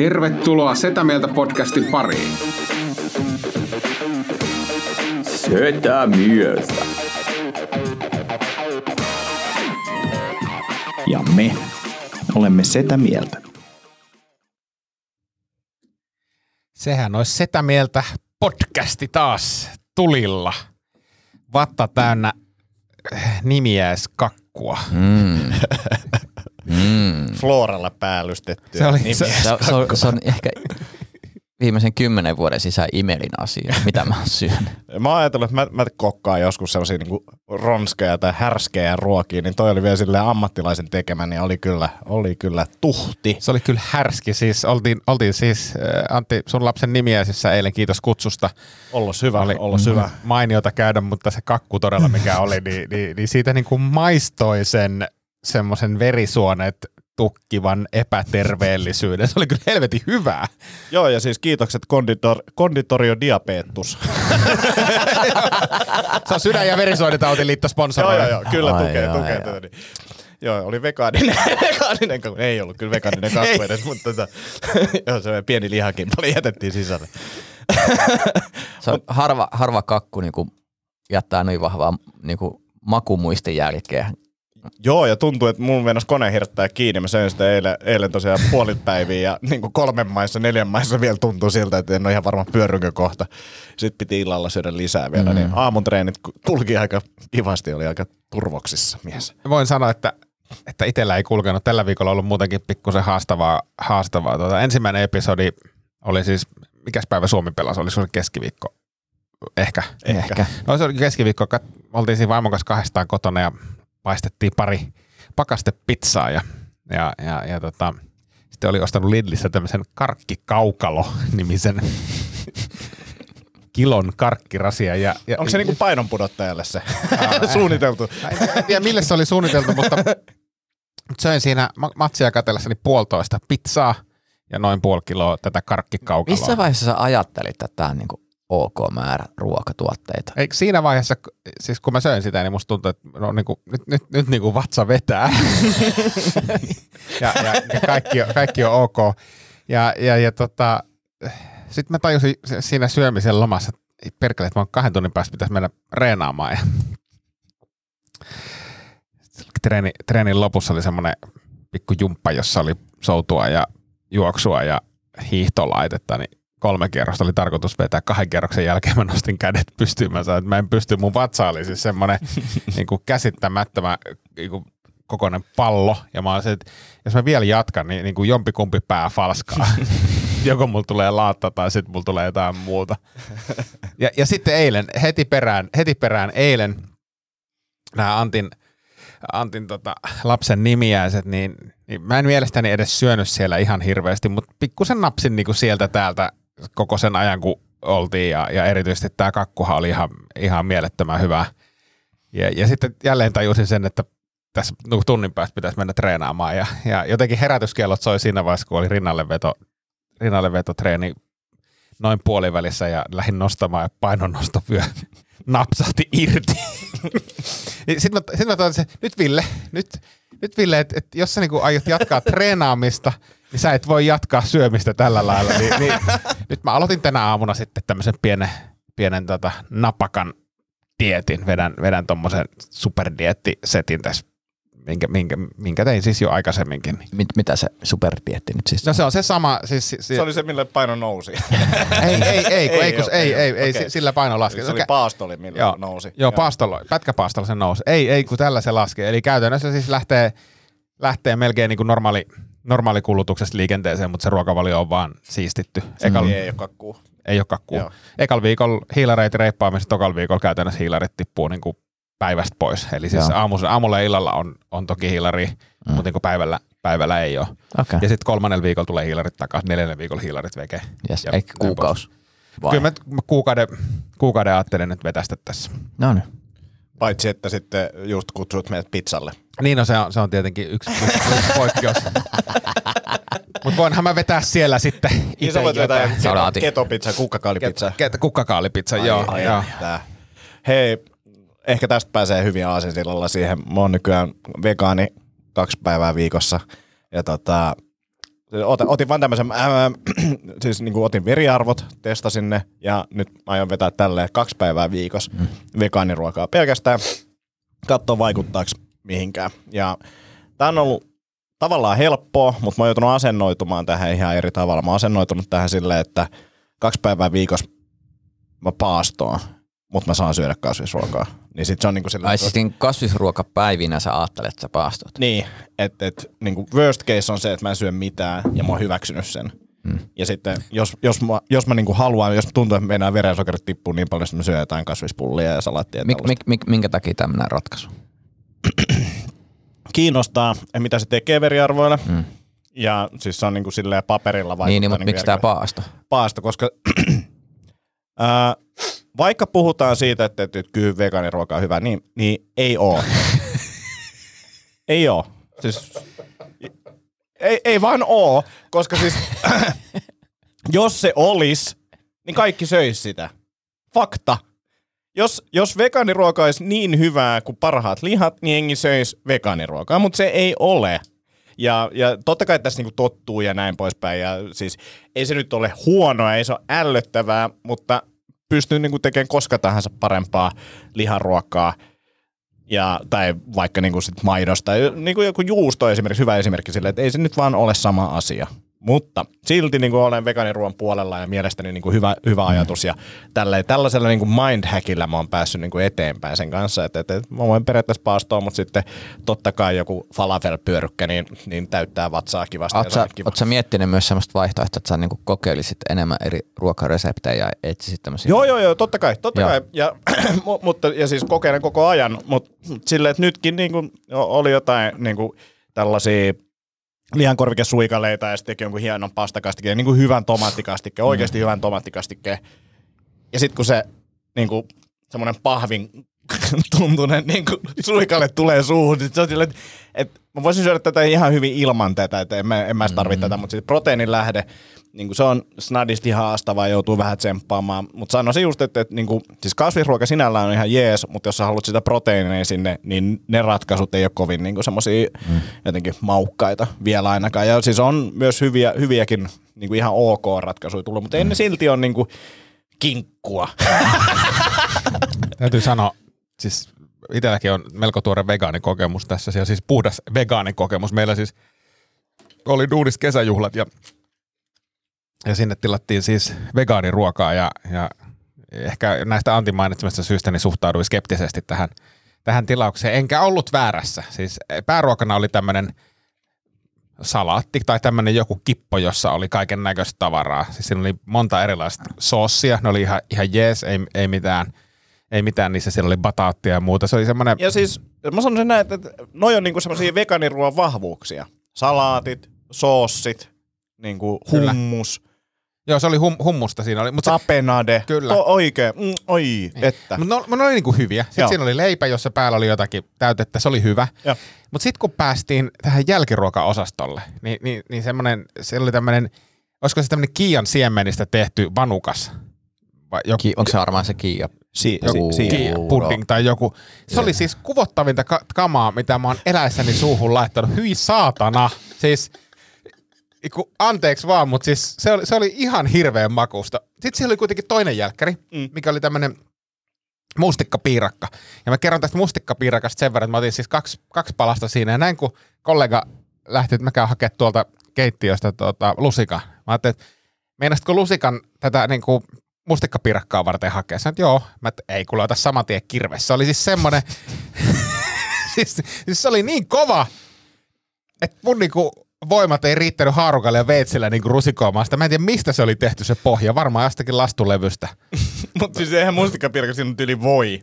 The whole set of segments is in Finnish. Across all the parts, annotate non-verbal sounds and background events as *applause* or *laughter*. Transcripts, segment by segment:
Tervetuloa Setä Mieltä podcastin pariin. Setä mieltä. Ja me olemme Setä Mieltä. Sehän olisi Setä Mieltä podcasti taas tulilla. Vatta täynnä nimiäiskakkua. Mm. *laughs* Mm. Floralla päällystetty. Se oli- se- Se, se, on, se on ehkä viimeisen kymmenen vuoden sisään imelin asia, mitä mä oon syönyt. Mä oon ajatellut, että mä, mä kokkaan joskus sellaisia niinku ronskeja tai härskejä ruokia, niin toi oli vielä silleen ammattilaisen tekemä, niin oli kyllä, oli kyllä tuhti. Se oli kyllä härski. Siis oltiin, oltiin siis, äh, Antti, sun lapsen nimiäisissä eilen, kiitos kutsusta. Ollos hyvä, Oli ollos hyvä. mainiota käydä, mutta se kakku todella mikä oli, niin, niin, niin siitä niin kuin maistoi sen semmoisen verisuonet tukkivan epäterveellisyyden. Se oli kyllä helvetin hyvää. Joo, ja siis kiitokset konditor, Konditorio Diabetus. Se on sydän- ja verisuonitautiliitto joo, sponsoroi. joo, joo, kyllä Ai, tukee, ai, tukee ai. tätä. Niin. Joo, oli vegaaninen, *laughs* vegaaninen kakku. Ei ollut kyllä vegaaninen kakku edes, mutta tota, *laughs* joo, se pieni lihakin paljon jätettiin sisälle. *laughs* Se on harva, harva kakku niin kuin jättää niin vahvaa niin kuin makumuistin jälkeä. Joo, ja tuntuu, että mun mennessä kone hirttää kiinni. Mä söin sitä eilen, eilen tosiaan puolit päiviä ja niin kuin kolmen maissa, neljän maissa vielä tuntuu siltä, että en ole ihan varma pyörrynkö kohta. Sitten piti illalla syödä lisää vielä, mm. niin aamun treenit kulki aika kivasti, oli aika turvoksissa mies. Voin sanoa, että että itsellä ei kulkenut. Tällä viikolla ollut muutenkin pikkusen haastavaa. haastavaa. Tuota, ensimmäinen episodi oli siis, mikäs päivä Suomi pelasi, oli se keskiviikko? Ehkä. Ehkä. No se oli keskiviikko, kat- oltiin siinä vaimon kanssa kahdestaan kotona ja paistettiin pari pakastepizzaa ja, ja, ja, ja tota, sitten oli ostanut Lidlissä tämmöisen karkkikaukalo-nimisen *laughs* kilon karkkirasia. Ja, ja, Onko se niinku painonpudottajalle se *laughs* suunniteltu? En, tiedä, mille se oli suunniteltu, mutta söin siinä ma- matsia katellessani puolitoista pizzaa ja noin puoli kiloa tätä karkkikaukaloa. Missä vaiheessa sä ajattelit, että tämä on niin kuin ok määrä ruokatuotteita? Eikö siinä vaiheessa, siis kun mä söin sitä, niin musta tuntui, että no, niin kuin, nyt, nyt, nyt niin kuin vatsa vetää. *laughs* ja, ja, ja kaikki, on, kaikki on ok. Ja, ja, ja tota, sitten mä tajusin si- siinä syömisen lomassa, että perkele, että mä oon kahden tunnin päästä pitäisi mennä reenaamaan. Ja treeni, treenin lopussa oli semmoinen pikku jumppa, jossa oli soutua ja juoksua ja hiihtolaitetta, niin kolme kierrosta oli tarkoitus vetää kahden kierroksen jälkeen. Mä nostin kädet pystyyn. Mä sanoin, että mä en pysty. Mun vatsa oli siis semmoinen *laughs* niin kuin käsittämättömän niin kuin kokoinen pallo. Ja mä olisin, että jos mä vielä jatkan, niin, niin kuin jompikumpi pää falskaa. *laughs* Joko mulla tulee laatta tai sitten mulla tulee jotain muuta. Ja, ja sitten eilen, heti perään, heti perään eilen, nämä Antin, Antin tota, lapsen nimiäiset, niin, niin mä en mielestäni edes syönyt siellä ihan hirveästi, mutta pikkusen napsin niinku sieltä täältä koko sen ajan, kun oltiin, ja, ja erityisesti tämä kakkuhan oli ihan, ihan mielettömän hyvä. Ja, ja sitten jälleen tajusin sen, että tässä niinku tunnin päästä pitäisi mennä treenaamaan, ja, ja jotenkin herätyskellot soi siinä vaiheessa, kun oli rinnalleveto, rinnallevetotreeni noin puolivälissä ja lähdin nostamaan ja painonnostovyö napsahti irti. *laughs* Sitten mä, sit mä totesin, että nyt Ville, nyt, nyt Ville, että et jos sä niinku aiot jatkaa treenaamista, niin sä et voi jatkaa syömistä tällä lailla. Niin, niin, nyt mä aloitin tänä aamuna sitten tämmöisen pienen, pienen tota, napakan dietin, vedän, vedän tommosen superdieettisetin tässä, minkä, minkä, minkä tein siis jo aikaisemminkin. Mit, mitä se superdietti nyt siis No se on se sama, siis, siis Se oli se, mille paino nousi. ei, *laughs* ei, ei, ei, kun, ei, kun, ei, ei, ei, okei. sillä paino laskee. Se oli paastoli, millä Joo, nousi. Joo, paastolla, pätkäpaastolla se nousi. Ei, ei, kun tällä se laskee. Eli käytännössä siis lähtee, lähtee melkein niin kuin normaali, normaalikulutuksesta liikenteeseen, mutta se ruokavalio on vaan siistitty. Ekal, Ei, ei ole kakkuu. ei ole kakkua. Joo. Ekal viikolla hiilareita reippaamista, tokal viikolla käytännössä hiilarit tippuu niin kuin päivästä pois. Eli siis Joo. aamulla, aamulla ja illalla on, on toki hiilari, mm. mutta niin päivällä, päivällä ei ole. Okei. Ja sitten kolmannella viikolla tulee hiilarit takaisin, neljännellä viikolla hiilarit veke. Yes, Ja eikä kuukaus. Vai? Kyllä mä, mä kuukauden, kuukauden ajattelin, että vetästä tässä. No niin. Paitsi, että sitten just kutsut meidät pizzalle. Niin no se on, se on tietenkin yksi, yksi, yksi poikkeus. *laughs* Mutta voinhan mä vetää siellä sitten Niin itse sä voit vetää ketopizza, kukkakaalipizza. Ket- Kukkakaalipizza, joo. Ai, joo. Tää. Hei, ehkä tästä pääsee hyvin aasinsillalla siihen. Mä oon nykyään vegaani kaksi päivää viikossa. Ja tota, otin, otin vaan tämmöisen, ää, *clears throat* siis niin kuin otin veriarvot, testasin ne ja nyt mä aion vetää tälleen kaksi päivää viikossa mm. vegaaniruokaa pelkästään. Katsoa vaikuttaako mihinkään. Ja tää on ollut tavallaan helppoa, mutta mä oon joutunut asennoitumaan tähän ihan eri tavalla. Mä oon asennoitunut tähän silleen, että kaksi päivää viikossa mä paastoon, mutta mä saan syödä kasvisruokaa. Niin sit se on niinku silleen, Ai siis niin kasvisruokapäivinä sä ajattelet, että sä paastot. niin, että et, niinku worst case on se, että mä en syö mitään ja mä oon hyväksynyt sen. Mm. Ja sitten jos, jos mä, jos mä niinku haluan, jos tuntuu, että meidän verensokerit tippuu niin paljon, että mä syön jotain kasvispullia ja salaattia. Mik, mik, mik, minkä takia tämmöinen ratkaisu? *clears throat* Kiinnostaa, että mitä se tekee veriarvoilla. Mm. Ja siis se on niinku silleen paperilla vaikuttaa. Niin, niin mutta miksi tää järkevästi. paasto? paasto, koska *clears throat* ää, vaikka puhutaan siitä, että, että kyllä vegaaniruoka on hyvä, niin, niin ei oo. *laughs* ei oo. Siis, ei, ei vaan oo, koska siis *clears throat* jos se olisi, niin kaikki söis sitä. Fakta. Jos, jos vegaaniruoka olisi niin hyvää kuin parhaat lihat, niin jengi söisi vegaaniruokaa, mutta se ei ole. Ja, ja totta kai tässä niinku tottuu ja näin poispäin. Ja siis ei se nyt ole huonoa, ei se ole ällöttävää, mutta pystyy niinku tekemään koska tahansa parempaa liharuokaa. Ja, tai vaikka niinku sit maidosta. Niinku joku juusto esimerkiksi hyvä esimerkki sille, että ei se nyt vaan ole sama asia. Mutta silti niin kuin olen vegaaniruoan puolella ja mielestäni niin kuin hyvä, hyvä ajatus. Ja tällä, tällaisella niin kuin mindhackillä mä oon päässyt niin kuin eteenpäin sen kanssa. Että, että mä voin periaatteessa paastoa, mutta sitten totta kai joku falafel-pyörykkä niin, niin täyttää vatsaa kivasti. Oot sä, miettinyt myös semmoista vaihtoehtoa, että sä niinku kokeilisit enemmän eri ruokareseptejä ja etsisit tämmöisiä? Joo, joo, joo, totta kai, totta Joo. kai. Ja, *clears throat* mu- mutta, ja siis kokeilen koko ajan, mutta silleen, että nytkin niin kuin, oli jotain niin kuin, tällaisia lihankorvikesuikaleita ja sitten jonkun hienon pastakastikkeen, niin kuin hyvän tomaattikastikkeen, oikeasti Mm. hyvän tomaattikastikkeen. Ja sitten kun se niin kuin, semmoinen pahvin *laughs* tuntunen niin kuin, suikale tulee suuhun, niin se on silleen, että, että mä voisin syödä tätä ihan hyvin ilman tätä, että en mä, en mä tarvitse tätä, mutta sitten proteiinin lähde, niin kuin se on snadisti haastavaa, joutuu vähän tsemppaamaan, mutta sanoisin just, että, että niin kuin, siis kasvisruoka sinällään on ihan jees, mutta jos sä haluat sitä proteiineja sinne, niin ne ratkaisut ei ole kovin niin semmoisia mm. jotenkin maukkaita vielä ainakaan. Ja siis on myös hyviä, hyviäkin niin kuin ihan ok ratkaisuja tullut, mutta ei ne silti ole niin kuin kinkkua. *laughs* Täytyy sanoa, siis itselläkin on melko tuore vegaanikokemus tässä, ja siis puhdas vegaanikokemus. Meillä siis oli duunis kesäjuhlat ja, ja sinne tilattiin siis vegaaniruokaa ja, ja ehkä näistä Antin mainitsemista syistä niin suhtauduin skeptisesti tähän, tähän tilaukseen. Enkä ollut väärässä. Siis pääruokana oli tämmöinen salaatti tai tämmöinen joku kippo, jossa oli kaiken näköistä tavaraa. Siis siinä oli monta erilaista soossia, ne oli ihan, ihan jees, ei, ei mitään, ei mitään niissä, siellä oli bataattia ja muuta. Se oli semmoinen, Ja siis mä sanoisin näin, että noi on niinku semmoisia vegaaniruoan vahvuuksia. Salaatit, soossit, niinku Kyllä. Joo se oli hum, hummusta siinä oli, mutta se, tapenade. Kyllä. To, oikein, mm, oi, että. Mutta ne, ne oli niinku hyviä. Sitten Joo. siinä oli leipä, jossa päällä oli jotakin täytettä, se oli hyvä. Joo. Mutta sitten kun päästiin tähän jälkiruokaosastolle, niin, niin, niin semmoinen, se oli tämmöinen, olisiko se tämmöinen Kiian siemenistä tehty vanukas? Vai joku, Ki- onko se varmaan se Kiia? Si, Joku- si, si, Kiia pudding tai joku. Se oli siis kuvottavinta ka- kamaa, mitä mä oon eläessäni suuhun laittanut. Hyi saatana. Siis, ku, anteeksi vaan, mutta siis se oli, se oli ihan hirveän makusta. Sitten siellä oli kuitenkin toinen jälkkäri, mm. mikä oli tämmönen mustikkapiirakka. Ja mä kerron tästä mustikkapiirakasta sen verran, että mä otin siis kaksi, kaksi palasta siinä. Ja näin kun kollega lähti, että mä käyn hakemaan tuolta keittiöstä tuota, lusikan. Mä ajattelin, että meinasitko lusikan tätä niin kuin mustikkapiirakkaa varten hakea? Sanoin, että joo. Mä et, ei kuule ota saman tien kirves. Se oli siis semmonen, *laughs* siis, siis se oli niin kova, että mun niinku voimat ei riittänyt haarukalle ja veitsellä niinku rusikoimaan sitä. Mä en tiedä, mistä se oli tehty se pohja. Varmaan jostakin lastulevystä. *laughs* Mutta siis eihän mustikkapiiraka siinä nyt yli voi.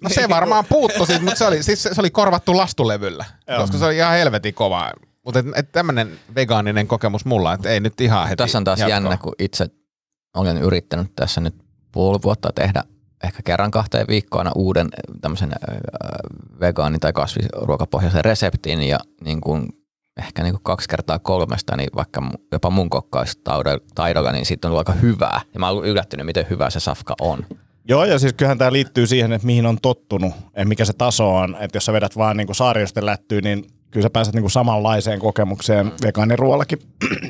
No se varmaan puuttu siitä, mutta se oli, siis se, se oli korvattu lastulevyllä, Joo. koska se oli ihan helvetin kova. Mutta et, et tämmöinen vegaaninen kokemus mulla, että ei nyt ihan heti Tässä on taas jatkoa. jännä, kun itse olen yrittänyt tässä nyt puoli vuotta tehdä ehkä kerran kahteen viikkoon uuden tämmöisen äh, vegaani- tai kasvisruokapohjaisen reseptin ja niin kuin ehkä niin kuin kaksi kertaa kolmesta, niin vaikka jopa mun kokkaustaidolla, niin siitä on ollut aika hyvää. Ja mä oon yllättynyt, miten hyvä se safka on. Joo, ja siis kyllähän tämä liittyy siihen, että mihin on tottunut, ja mikä se taso on. Että jos sä vedät vaan niinku saariosten lättyyn, niin kyllä sä pääset niinku samanlaiseen kokemukseen vegaaniruoallakin.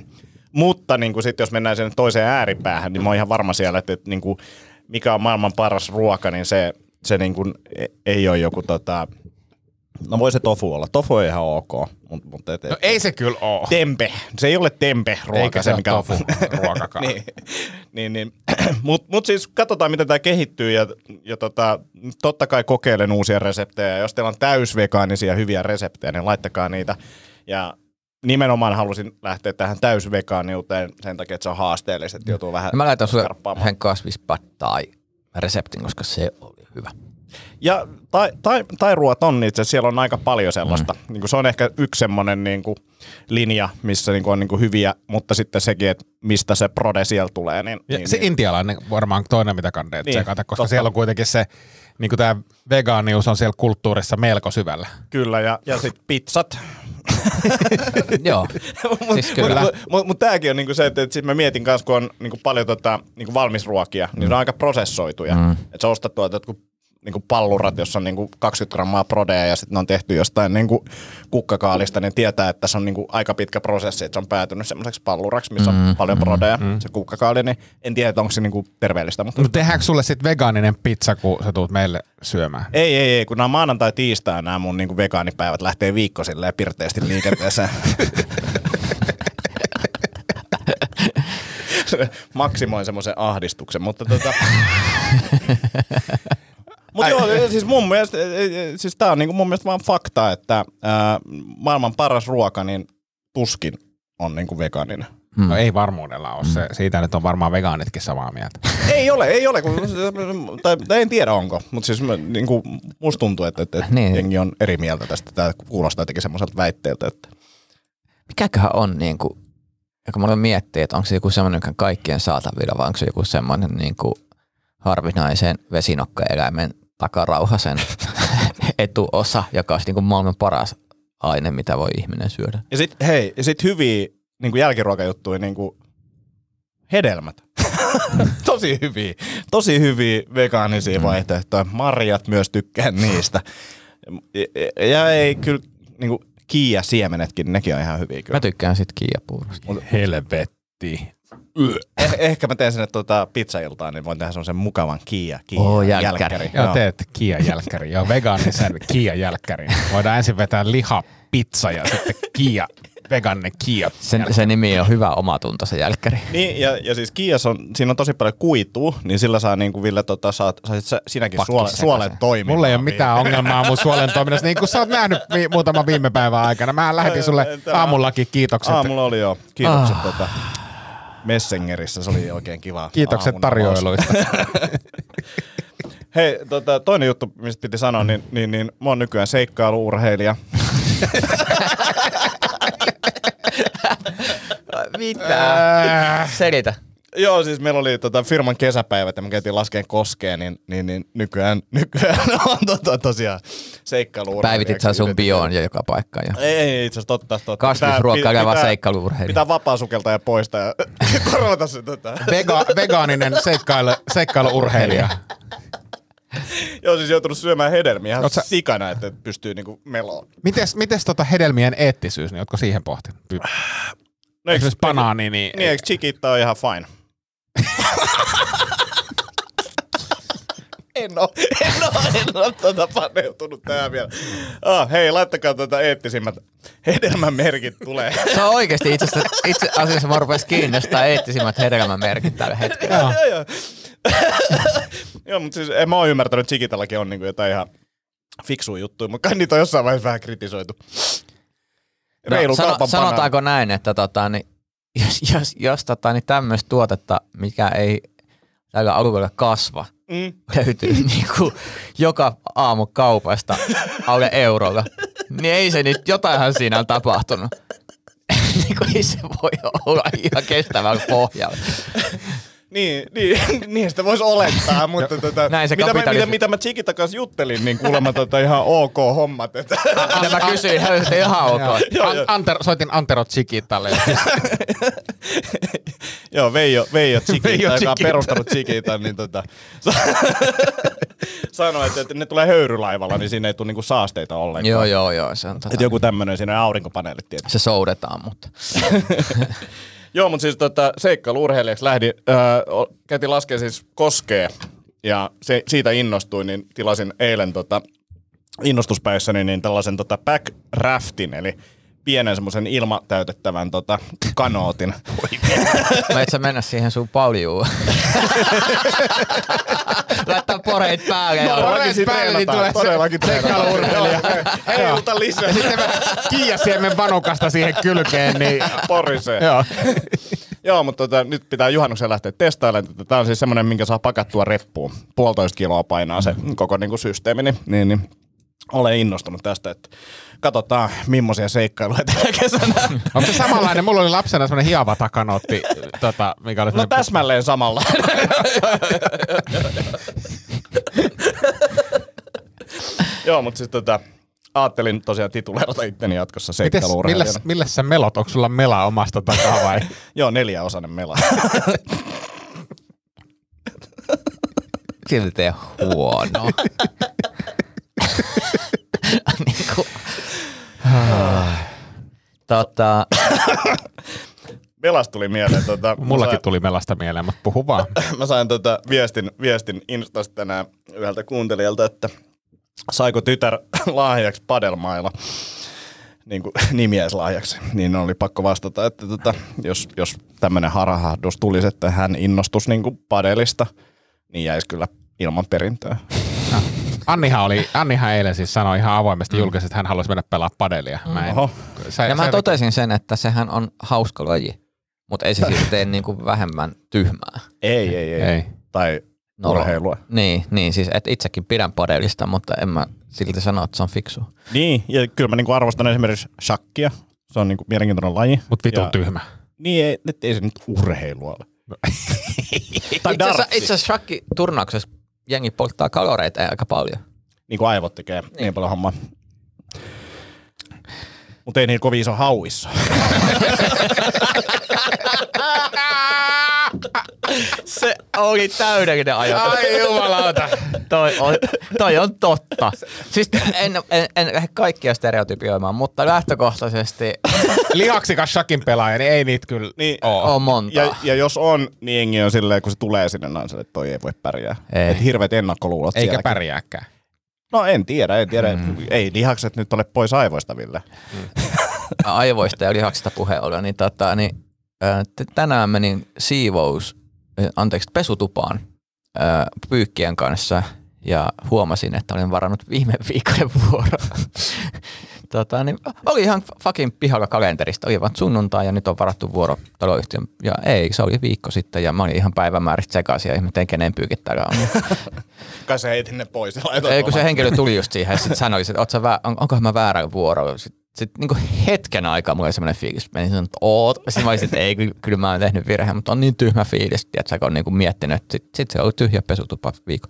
*clears throat* Mutta niinku sit, jos mennään sen toiseen ääripäähän, niin mä oon ihan varma siellä, että, että niinku, mikä on maailman paras ruoka, niin se, se niinku e- ei ole joku tota, no voi se tofu olla. Tofu on ihan ok, mutta mut, et, et, No ei se kyllä oo. tempe. Se ei ole tempe ruoka. Eikä se ole mikä on- tofu *laughs* ruokakaan. niin, niin, niin. *clears throat* Mutta mut siis katsotaan, miten tämä kehittyy ja, ja tota, totta kai kokeilen uusia reseptejä. Jos teillä on täysvegaanisia hyviä reseptejä, niin laittakaa niitä. Ja nimenomaan halusin lähteä tähän täysvegaaniuteen sen takia, että se on haasteellista, että joutuu vähän mä laitan sulle yhden kasvispatai reseptin, koska se oli hyvä. Ja tai, tai, tai ruoat on itse, siellä on aika paljon sellaista. Mm. Niin kuin se on ehkä yksi semmoinen niin kuin linja, missä niin kuin on niin kuin hyviä, mutta sitten sekin, että mistä se prode siellä tulee. Niin, Ja niin, se niin. intialainen varmaan toinen, mitä kannattaa Niin, tsekata, koska totta. siellä on kuitenkin se, niin kuin tämä vegaanius on siellä kulttuurissa melko syvällä. Kyllä, ja, ja sitten pizzat. *laughs* Joo, *laughs* siis kyllä. Mutta mut, mut tämäkin on niinku se, että, että sit mä mietin kanssa, kun on niinku paljon tota, niinku valmisruokia, niin ne on aika prosessoituja. Mm. Että sä ostat tuolta jotkut niinku pallurat, jossa on niinku 20 grammaa prodea ja sitten on tehty jostain niinku kukkakaalista, niin tietää, että tässä on niinku aika pitkä prosessi, että se on päätynyt semmoiseksi palluraksi, missä on mm, paljon prodea, mm. se kukkakaali, niin en tiedä, onko se niinku terveellistä. Mutta No tehdäänkö sulle sitten vegaaninen pizza, kun sä tuut meille syömään? ei, ei, ei, kun nämä maanantai tiistai nämä mun niinku vegaanipäivät lähtee viikko silleen pirteästi liikenteeseen. *laughs* *laughs* Maksimoin semmoisen ahdistuksen, mutta tota... *laughs* Mutta joo, siis mun mielestä, siis tää on niinku mun mielestä vaan fakta, että ää, maailman paras ruoka, niin tuskin on niinku vegaaninen. Mm. No ei varmuudella ole. Se, siitä nyt on varmaan vegaanitkin samaa mieltä. *laughs* Ei ole, ei ole, kun, tai, tai en tiedä onko, mutta siis mä, niinku, musta tuntuu, että, että Niin. niin. jengi on eri mieltä tästä. Tämä kuulostaa jotenkin semmoiselta väitteeltä, että mikäköhän on niin kuin, kun mä aloin miettiä, että onko se joku semmoinen, joka on kaikkien saatavilla, vai onko se joku semmoinen niin kuin harvinaisen vesinokkaeläimen takarauhasen *laughs* etuosa, joka olisi niin kuin maailman paras aine, mitä voi ihminen syödä. Ja sit, hei, ja sit hyviä niin jälkiruokajuttuja, niin kuin hedelmät. *laughs* tosi hyviä, tosi hyviä vegaanisia mm. vaihtoehtoja. Marjat myös tykkään niistä. Ja, ja, ei kyllä, niin kuin kiia-siemenetkin, nekin on ihan hyviä kyllä. Mä tykkään sit kiiapuurosta. Helvetti. Eh, ehkä mä teen sinne tuota pizzailtaan, niin voin tehdä semmoisen mukavan kiia, kiia Oo, jälkkäri. Joo, teet Kia-jälkkäri. Joo, vegaanisen Kia-jälkkäri. Voidaan ensin vetää liha pizza ja sitten Kia, vegaaninen Kia. Sen, sen nimi on hyvä omatunto, se jälkkäri. Niin, ja, ja siis Kias on, siinä on tosi paljon kuitua, niin sillä saa niin kuin Ville, tota, saat, sä, sinäkin Pakki suole, suolen toimimaan. Mulla ei ole mitään ongelmaa mun suolen toiminnassa. Niin kuin sä oot nähnyt vi- muutama viime päivän aikana. Mä lähetin sulle aamullakin kiitokset. Aamulla oli jo. Kiitokset ah. tota, Messengerissä, se oli oikein kiva. Kiitokset tarjoiluista. *laughs* Hei, tota, toinen juttu, mistä piti sanoa, niin, niin, niin mä oon nykyään seikkailuurheilija. *laughs* Mitä? Selitä. Joo, siis meillä oli tota, firman kesäpäivät ja me käytiin laskeen koskeen, niin, niin, niin nykyään, *laughs* nykyään on tota, tosiaan seikkailuurheilija. Päivitit sä sun bioon jo joka paikkaan. Ja. Ei, ei itse asiassa totta, totta. Kasvisruokkaileva Pitää- seikkailuurheilija. Pitää vapaasukelta ja poistaa ja *laughs* korvata se tota. Vega- vegaaninen seikkailu, seikkailuurheilija. *laughs* Joo, siis joutunut syömään hedelmiä ihan sä- sikana, että pystyy niinku meloon. Mites, mites tota hedelmien eettisyys, niin ootko siihen pohtinut? No, Esimerkiksi banaani, niin, Niin, eikö chikitta on ihan fine? En oo, en oo, en oo tota paneutunut tähän vielä. Ah, hei, laittakaa tätä eettisimmät hedelmämerkit tulee. Se on oikeasti itse asiassa, itse asiassa mä rupes kiinnostaa eettisimmät hedelmämerkit tällä hetkellä. Joo. Joo, joo. Joo, mutta siis en mä oo ymmärtänyt, että Chikitallakin on niinku jotain ihan fiksuja juttuja, mutta kai niitä on jossain vaiheessa vähän kritisoitu. Reilu No, kaupan sanotaanko näin, että tota, niin, jos, jos, jos tota, niin tämmöistä tuotetta, mikä ei tällä alueella kasva, Mm. löytyy *laughs* niin kuin joka aamu kaupasta alle eurolla, niin ei se nyt, jotainhan siinä on tapahtunut. *laughs* kuin ei se voi olla ihan kestävällä pohjalla. Niin, niin, *laughs* niin sitä voisi olettaa, mutta tota, Näin se mitä, mä, mitä, mitä mä Chikita kanssa juttelin, niin kuulemma tota ihan ok hommat. Että, Ja mä kysyin, hän oli ihan ok. Joo. An- Antero, soitin Antero Chikitalle. *laughs* joo, Veijo, Veijo Chikita, Veijo joka on perustanut Chikita, niin tota, sa- *laughs* sanoi, että, että ne tulee höyrylaivalla, niin siinä ei tule niinku saasteita ollenkaan. Joo, joo, joo. Se, on, tota, Että joku tämmöinen, siinä on aurinkopaneelit tietysti. se soudetaan, mutta Joo, mutta siis tota, seikkailuurheilijaksi lähdin, o- käytiin laskea siis koskee ja se, siitä innostuin, niin tilasin eilen tota, innostuspäissäni niin tällaisen tota backraftin, eli pienen semmoisen ilmatäytettävän tota, kanootin. mä et sä mennä siihen sun paljuun. Laittaa poreit päälle. Ja... Todellakin siitä päälle, niin tulee se todellakin treenataan. seikkailuurheilija. Heiluta lisää. Ja sitten mä kiiasiemen vanukasta siihen kylkeen, niin Porisee. joo. Joo, mutta tota, nyt pitää juhannuksen lähteä testailemaan. Tämä on siis semmoinen, minkä saa pakattua reppuun. Puolitoista kiloa painaa se koko niin kuin systeemi, niin, niin, niin olen innostunut tästä, että katsotaan millaisia seikkailuja tänä kesänä. *laughs* Onko se samanlainen? Mulla oli lapsena semmoinen hiava takanootti, tota, mikä oli No täsmälleen samalla. *laughs* Joo, mutta siis tota, ajattelin tosiaan tituleerata itteni jatkossa seikkailuurheilijana. milles, milles sä melot? Onko sulla mela omasta takaa vai? *laughs* Joo, neljäosainen mela. Silti huono. *laughs* niin kuin, tota, Melasta tuli mieleen. Tota, Mullakin sain- tuli melasta mieleen, mutta puhu vaan. *laughs* mä sain tota viestin, viestin Instasta tänään yhdeltä kuuntelijalta, että saiko tytär *laughs* lahjaksi padelmailla niin kuin nimieslahjaksi, niin oli pakko vastata, että tota, jos, jos tämmöinen harahdus tulisi, että hän innostus niin kuin padelista, niin jäisi kyllä ilman perintöä. Annihan, oli, Annihan eilen siis sanoi ihan avoimesti julkisesti, että hän haluaisi mennä pelaa padelia. Mä, en, Oho. sä, ja mä sä- totesin sen, että sehän on hauska laji, mutta ei se silti tee niinku vähemmän tyhmää. Ei, ei, ei. Ei. Tai urheilua. Niin, niin siis et itsekin pidän padelista, mutta en mä silti sano, että se on fiksu. Niin, ja kyllä mä niin kuin arvostan esimerkiksi shakkia. Se on niin kuin mielenkiintoinen laji. Mut vitun Ja- tyhmä. Niin, ei, ei se nyt urheilua ole. *laughs* tai Itse asiassa, itse asiassa shakki-turnauksessa jengi polttaa kaloreita aika paljon. niin kuin aivot tekee niin, niin paljon hommaa. Mutta ei niin kovin iso hauissa. *laughs* Se oli täydellinen ajatus. Ai jumalauta. toi, on, toi on totta. Siis en, en, en lähde kaikkia stereotypioimaan, mutta lähtökohtaisesti Lihaksikas shakin pelaaja, niin ei niitä kyllä Niin, oo. on monta. ja, ja, jos on, niin jengi on silleen, kun se tulee sinne, silleen, että toi ei voi pärjää. Ei. Et hirveät ennakkoluulot Eikä sielläkin. pärjääkään. No en tiedä, en tiedä. Mm. Ei lihakset nyt ole pois aivoista, Ville. aivoista ja lihaksista puheen ollen, niin, tota, niin tänään menin siivous, anteeksi, pesutupaan pyykkien kanssa ja huomasin, että olin varannut viime *laughs* viikon vuoro. tota, niin oli ihan fucking pihalla kalenterista, oli vaan sunnuntai ja nyt on varattu vuoro taloyhtiön. Ja ei, se oli viikko sitten ja mä olin ihan päivämääristä sekaisin ja ihmettelin, kenen pyykit täällä on. *laughs* Kai sä heitin ne pois ja Ei, kun se henkilö tuli just siihen ja sitten sanoi, että on, onkohan mä väärä vuoro. Sitten sit, niin hetken aikaa mulla oli semmoinen fiilis, menin sanoa, että oot. Sitten mä olisin, että ei, kyllä, kyllä mä oon tehnyt virheen, mutta on niin tyhmä fiilis, että kun on niin kuin miettinyt, että sitten sit se oli tyhjä pesutupa viikko.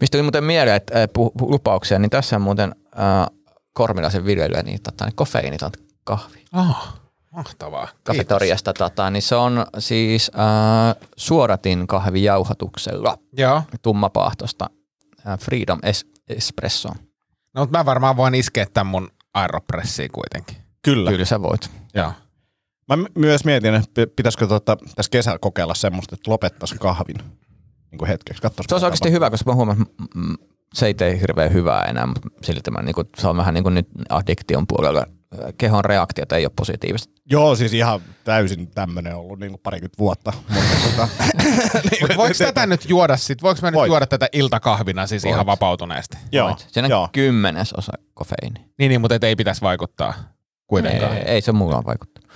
Mistä tuli muuten mieleen, että äh, puh, lupauksia, niin tässä on muuten äh, Kormilaisen viljelyä, niin, tota, niin kofeiiniton kahvi. Oh, mahtavaa. Kafetoriasta, tota, niin se on siis äh, suoratin kahvijauhatuksella Joo. tummapaahtosta äh, Freedom es- Espresso. No, mutta mä varmaan voin iskeä tämän mun aeropressiin kuitenkin. Kyllä. Kyllä sä voit. Joo. Mä myös mietin, että pi- pitäisikö tota, tässä kesällä kokeilla semmoista, että lopettaisi kahvin niin kuin hetkeksi. Katsois, Se mitä oikeasti hyvä, koska mä huomaan, että se ei tee hirveän hyvää enää, mutta silti mä, niin kuin, se on vähän niin kuin nyt addiktion puolella. Kehon reaktiot ei ole positiivista. Joo, siis ihan täysin tämmöinen ollut niin kuin parikymmentä vuotta. Mutta tota, *laughs* Mutta voiko tätä nyt juoda sit? Voiko mä nyt Voit. juoda tätä iltakahvina siis ihan vapautuneesti? joo, Voit. Siinä on joo. kymmenes osa kofeiini. Niin, niin, mutta et ei pitäisi vaikuttaa kuitenkaan. Ei, ei se mulla on vaikuttanut.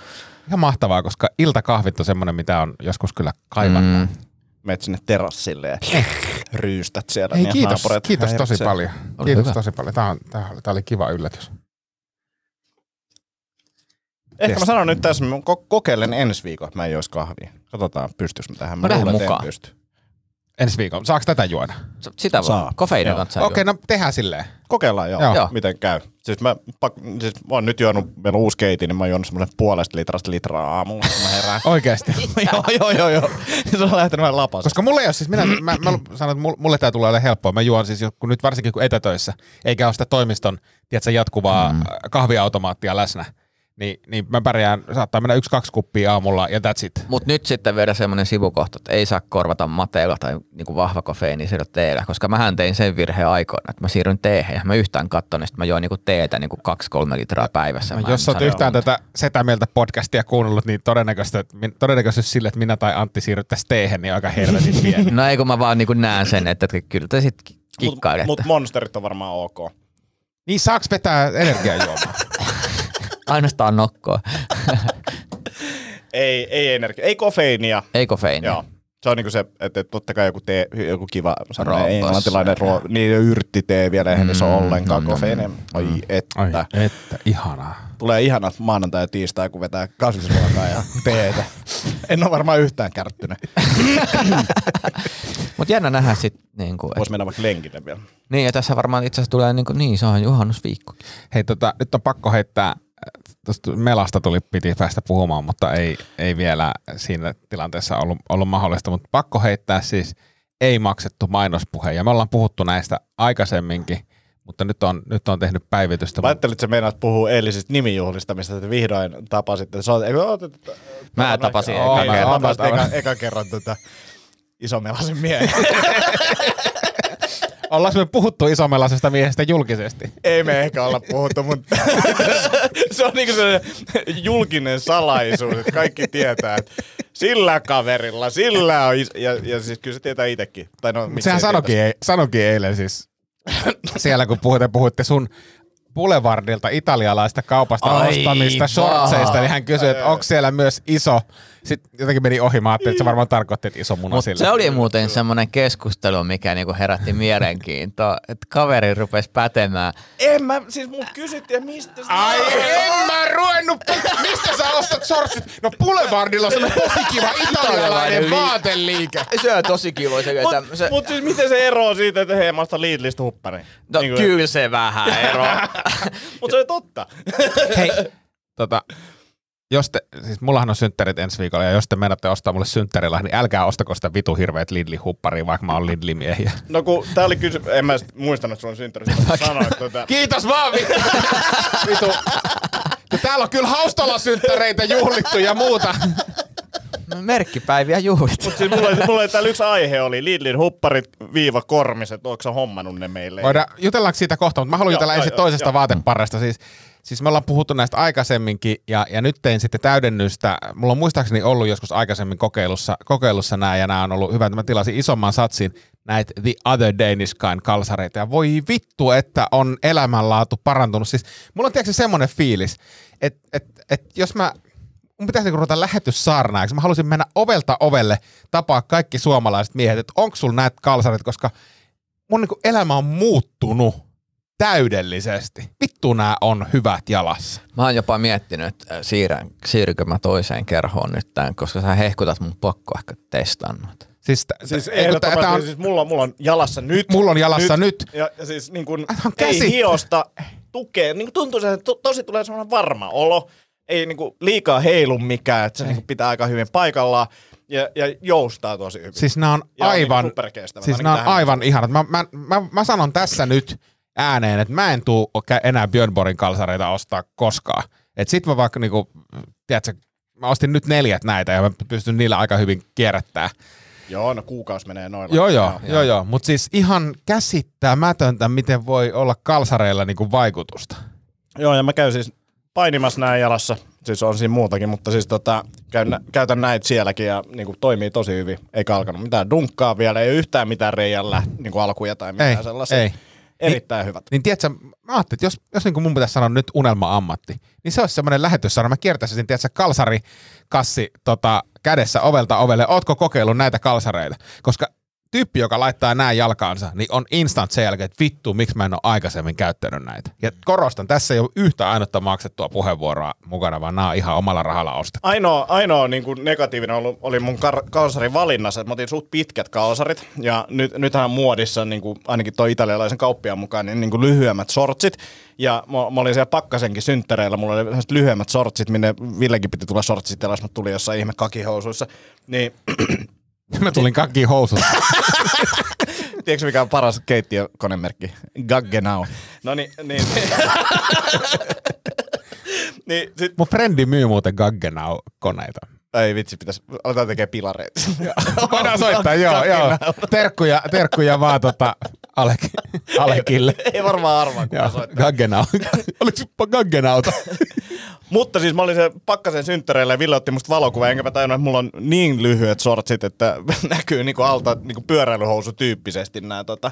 Ihan mahtavaa, koska iltakahvit on semmoinen, mitä on joskus kyllä kaivannut. Mm. Menet sinne terassille ja ryystät siellä. Ei, niin kiitos, kiitos tosi paljon. Oli Kiitos hyvä. tosi paljon. Tämä, on, tämä, oli, tämä oli kiva yllätys. Ehkä mä sanon nyt tässä, mä ko- kokeilen ensi viikolla, että mä en joisi kahvia. Katsotaan, pystyykö mä tähän. Mä Mä lähden luulen, mukaan. pysty. Ensi viikolla. Saako tätä juoda? S- Sitä Saa. voi. Joo. kanssa. Okei, no tehdään silleen. Kokeillaan joo, Joo. miten käy. Siis mä, pak, siis mä oon nyt juonut, meillä on uusi keiti, niin mä oon juonut semmoisen puolesta litrasta litraa aamulla, kun mä herään. *laughs* Oikeesti. *laughs* joo, joo, joo, joo. Se on lähtenyt vähän lapasta. Koska mulle ei ole siis, minä, mä, mä sanon, että mulle tämä tulee olemaan helppoa. Mä juon siis, kun nyt varsinkin kun etätöissä, eikä ole sitä toimiston, tiedätkö, jatkuvaa mm. kahviautomaattia läsnä, niin, niin mä pärjään, saattaa mennä yksi, kaksi kuppia aamulla ja that's it. Mutta nyt sitten vielä semmoinen sivukohta, että ei saa korvata mateella tai niinku vahva kofeiini sillä teellä, koska mähän tein sen virheen aikoina, että mä siirryn teehen ja mä yhtään katson, että mä join niinku teetä niinku 2-3 litraa päivässä. No, Mä jos olet yhtään muuta. tätä Setä Mieltä podcastia kuunnellut, niin todennäköisesti, todennäköisesti sille, että minä tai Antti siirryttäisiin teehen, niin aika helvetin *laughs* pieni. No ei kun mä vaan niinku näen sen, että, että kyllä te sit kikkailette. Mutta mut monsterit on varmaan ok. niin saaks vetää energiajuomaa? *laughs* Ainoastaan nokkoa. *laughs* Ei, ei energia, ei kofeiinia. ei kofeiinia. Joo. Se on niinku se, että et totta kai joku, tee, joku kiva englantilainen ruo, niin yrttitee vielä, eihän mm, se ole ollenkaan mm, kofeiinia. Oi että. Ai että, ihanaa. Tulee ihanat maanantai ja tiistai, kun vetää kasvisruokaa ja teetä. En ole varmaan yhtään kärttynyt. *laughs* Mutta jännä nähdä sitten, niinku, et, Voisi mennä vaikka lenkille vielä. niin ja tässä varmaan itse asiassa tulee niinku, niin se on juhannusviikko. Hei, tota, nyt on pakko heittää, tuosta Melasta tuli, piti päästä puhumaan, mutta ei, ei vielä siinä tilanteessa ollut, ollut mahdollista, mutta pakko heittää siis ei maksettu mainospuhe, ja me ollaan puhuttu näistä aikaisemminkin, mutta nyt on, nyt on tehnyt päivitystä. Mä ajattelin, että sä meinaat puhua eilisistä nimijuhlista, mistä te vihdoin tapasitte. Sä oot, eikö, oot, Mä tapasin eka, eka eka, eka, eka kerran tota isomelaisen miehen. *laughs* Ollaanko me puhuttu isomellaisesta miehestä julkisesti? Ei me ehkä olla puhuttu, mutta *laughs* se on niinku se julkinen salaisuus, että kaikki tietää, että sillä kaverilla, sillä on, is- ja, ja siis kyllä se tietää itsekin. Tai no, Sehän sanokin, ei, sanokin eilen siis, *laughs* siellä kun puhutte, puhutte sun Boulevardilta italialaista kaupasta Aivan. ostamista shortseista, niin hän kysyi, että onko siellä myös iso, sitten jotenkin meni ohi, mä ajattelin, että se varmaan tarkoitti, että iso muna Mutta sille. se oli muuten semmoinen keskustelu, mikä niinku herätti *laughs* mielenkiintoa, että kaveri rupesi pätemään. En mä, siis mut kysyttiin, että mistä sä Ai en mä ruvennut, mistä sä ostat shortsit? No Boulevardilla on tosi kiva italialainen vaateliike. *laughs* Se on tosi kiva. Se, Mut, se... mut siis miten se eroaa siitä, että hei mä ostan Lidlistä huppari? no, Niinku- kyllä se vähän eroaa. *laughs* *laughs* Mut se on totta. *laughs* Hei, tota, jos te, siis mullahan on synttärit ensi viikolla, ja jos te menette ostaa mulle synttärillä, niin älkää ostako sitä vitu hirveet Lidli-hupparia, vaikka mä oon Lidli-miehiä. No kun tää oli kysy... En mä muistanut, että sulla on synttärit. Että tota... Kiitos vaan, vitu. vitu. Ja täällä on kyllä haustalla-synttäreitä juhlittu ja muuta. No, merkkipäiviä juhlit. Mut siis mulla, mulla oli täällä yksi aihe oli Lidlin hupparit viiva kormiset. Onko sä hommannut ne meille? Voidaan, jutellaanko siitä kohta, mutta mä haluan Joo, jutella joo, ensin joo, toisesta joo. vaateparesta. Siis, siis me ollaan puhuttu näistä aikaisemminkin, ja, ja nyt tein sitten täydennystä. Mulla on muistaakseni ollut joskus aikaisemmin kokeilussa, kokeilussa nämä, ja nämä on ollut hyvä, että mä tilasin isomman satsin näitä The Other Danish Kind kalsareita, ja voi vittu, että on elämänlaatu parantunut. Siis mulla on tiedätkö semmoinen fiilis, että et, et jos mä mun pitäisi niinku ruveta lähetyssaarnaajaksi. Mä halusin mennä ovelta ovelle tapaa kaikki suomalaiset miehet, että onko sulla näitä kalsarit, koska mun niinku elämä on muuttunut täydellisesti. Vittu nämä on hyvät jalassa. Mä oon jopa miettinyt, että siirrän, siirrykö mä toiseen kerhoon nyt tämän, koska sä hehkutat mun pakko ehkä testannut. Siis, t- Siis ehdottomasti, on, siis mulla, mulla on jalassa nyt. Mulla on jalassa nyt. Ja, ja siis niin kun, ei hiosta tukee. Niin tuntuu se, että to, tosi tulee semmoinen varma olo. Ei niin kuin liikaa heilu mikään, että se niin kuin pitää aika hyvin paikallaan. Ja, ja joustaa tosi hyvin. siis nämä on Ja aivan, niinku siis nämä on aivan ihanat. Mä, mä, mä, mä, sanon tässä nyt ääneen, että mä en tuu enää Björn Borgin kalsareita ostaa koskaan. Et sit mä vaikka niinku, tiedätkö, mä ostin nyt neljät näitä ja mä pystyn niillä aika hyvin kierrättää. Joo, no kuukausi menee noilla. Joo, joo, joo, joo. Mutta siis ihan käsittämätöntä, miten voi olla kalsareilla niinku vaikutusta. Joo, ja mä käyn siis painimassa näin jalassa. Siis on siinä muutakin, mutta siis tota, käyn, käytän näitä sielläkin ja niin kuin, toimii tosi hyvin. Eikä alkanut mitään dunkkaa vielä, ei yhtään mitään reijän läht, niin kuin alkuja tai mitään Ei, sellaisia. ei. Erittäin hyvät. Niin tiedätkö, mä ajattelin, että jos, jos niin mun pitäisi sanoa nyt unelma-ammatti, niin se olisi semmoinen lähetyssarja. Mä kiertäisin, tiedätkö, kalsari kassi tota, kädessä ovelta ovelle. Ootko kokeillut näitä kalsareita? Koska tyyppi, joka laittaa nämä jalkaansa, niin on instant sen jälkeen, että vittu, miksi mä en ole aikaisemmin käyttänyt näitä. Ja korostan, tässä ei ole yhtä ainutta maksettua puheenvuoroa mukana, vaan nämä on ihan omalla rahalla ostettu. Ainoa, ainoa niin kuin negatiivinen oli, oli mun kar- kalsarin valinnassa, että mä otin suht pitkät kalsarit, ja nyt, nythän muodissa, niin kuin, ainakin tuo italialaisen kauppiaan mukaan, niin, niin kuin lyhyemmät sortsit, ja mä, mä olin siellä Pakkasenkin synttäreillä, mulla oli lyhyemmät sortsit, minne Villekin piti tulla sortsit, mä tulin jossain ihme kakihousuissa, niin *clears throat* *laughs* Mä tulin kakkiin housut. *laughs* tiedätkö mikä on paras keittiökonemerkki? Gaggenau. No niin, niin. *laughs* niin sit, Mun frendi myy muuten Gaggenau-koneita. ei vitsi, pitäis, aletaan tekemään pilareita. Voidaan soittaa, joo, joo. Terkkuja, terkkuja vaan tota Alek, Alekille. ei varmaan arvaa, kun soittaa. Gaggenau. Oliko Gaggenauta? Mutta siis mä olin se pakkasen synttäreillä ja Ville otti musta valokuva, enkä mä tajunnut, että mulla on niin lyhyet sortsit, että *laughs* näkyy niinku alta niinku pyöräilyhousu tyyppisesti nämä tota,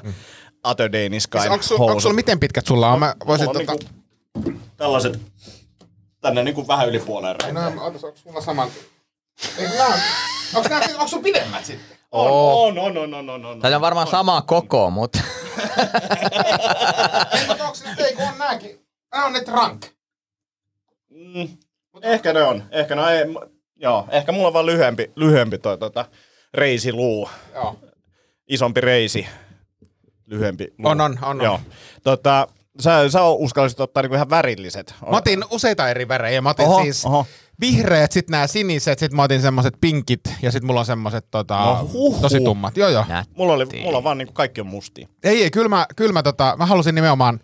Other Day in Sky Onko Siis sulla, onko sulla miten pitkät sulla on? Mä voisin Mulla on tota... niinku tällaiset tänne niinku vähän yli puoleen No, otas, onko sulla saman... Ei, nää, onko, nää, onko sulla pidemmät sitten? On, on, on, on, on, on, on. Tämä on varmaan sama koko, mutta *laughs* Ei, mutta onko ne, ei kun on nääkin. Nää on ne trunk. Mm, ehkä ne on. Ehkä no ei, joo, ehkä mulla on vaan lyhyempi, lyhyempi toi tota, reisiluu. Joo. Isompi reisi, lyhyempi luu. On, on, on, on. Joo. Tota, sä, sä uskallisit ottaa niinku ihan värilliset. Mä otin useita eri värejä. Mä otin Oho, siis oho. vihreät, sit nämä siniset, sit mä otin semmoset pinkit ja sit mulla on semmoset tota, No huhhuh. tosi tummat. Joo, joo. Mulla, oli, mulla on vaan niinku kaikki on mustia. Ei, ei, kyllä mä, kyllä mä, tota, mä halusin nimenomaan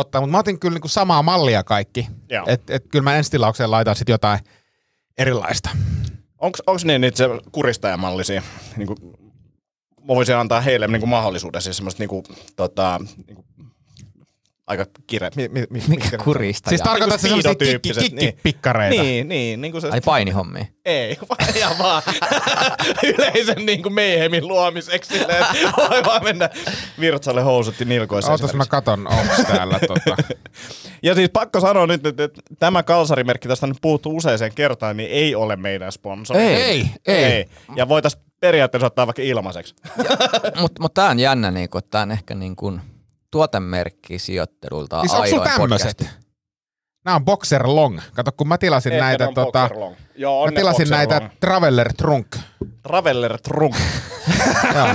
ottaa, mutta mä otin kyllä niinku samaa mallia kaikki. Joo. Et, et kyllä mä ensi tilaukseen laitan sit jotain erilaista. Onks niin itse kuristajamallisia? Niinku, mä voisin antaa heille niinku mahdollisuuden, siis semmoista niinku, tota, niinku, aika kireä. Mi, mi, mi, mikä kuristaja. Siis tarkoitat Niinku se semmosia speedo-tyyppiset, kikki, pikkareita. Niin, niin. Niinku se, Ai painihommia. Ei, *laughs* vaan ihan vaan *laughs* yleisen niin kuin meihemin luomiseksi silleen, *laughs* voi vaan mennä virtsalle housutti nilkoissa. Ootas mä katon, onks täällä tota. Ja siis pakko sanoa nyt, että, että tämä kalsarimerkki, tästä nyt puhuttu useaseen kertaan, niin ei ole meidän sponsori. Ei, ei. ei. Ja voitaisiin periaatteessa ottaa vaikka ilmaiseksi. Mutta mut tää on jännä, niinku, että tää on ehkä niinku tuotemerkki sijoittelulta Siis onko sulla tämmöset? Nää on Boxer Long. Kato, kun mä tilasin Ehkä näitä, on tota, Boxer Long. Joo, on mä tilasin Boxer näitä Long. Traveller Trunk. Traveller Trunk. *laughs* Joo.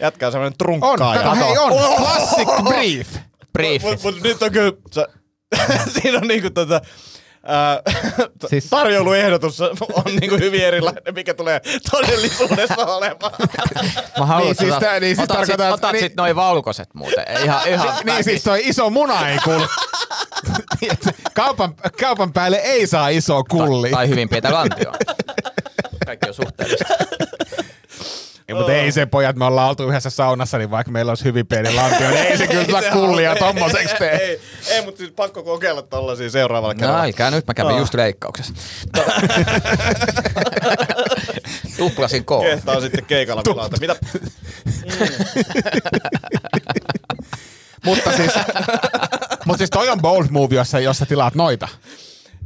Jätkä on semmoinen On, trunkkaaja. kato, hei on. Classic Brief. Briefit. Mut, mut nyt on kyllä, sä, *laughs* siinä on niinku tota, ää, *laughs* Siis- siis, tarjouluehdotus on niinku hyvin erilainen, mikä tulee todellisuudessa olemaan. Mä haluan, Niin, siis tää- niin siis otat sit, tarkoitan, että- otat niin- sit noin valkoiset muuten. Ihan, *laughs* ihan Niin siis toi iso muna ei kuulu. *laughs* Kaupan, kaupan päälle ei saa isoa kullia. Tai hyvin pientä lantioa. Kaikki on suhteellista. Ei, mutta ei se pojat, me ollaan oltu yhdessä saunassa, niin vaikka meillä olisi hyvin pieni lantio, niin ei se *laughs* kyllä saa kullia tommoseksi tee. Ei, ei, mutta siis pakko kokeilla tollasia seuraavalla No kerralla. älkää nyt, mä kävin Oh. just leikkauksessa. *laughs* Tuplasin koon. Kehtaa sitten keikalla pelata. Mitä? *laughs* Mutta siis, mutta siis toi on bold move, jos sä, jos sä tilaat noita.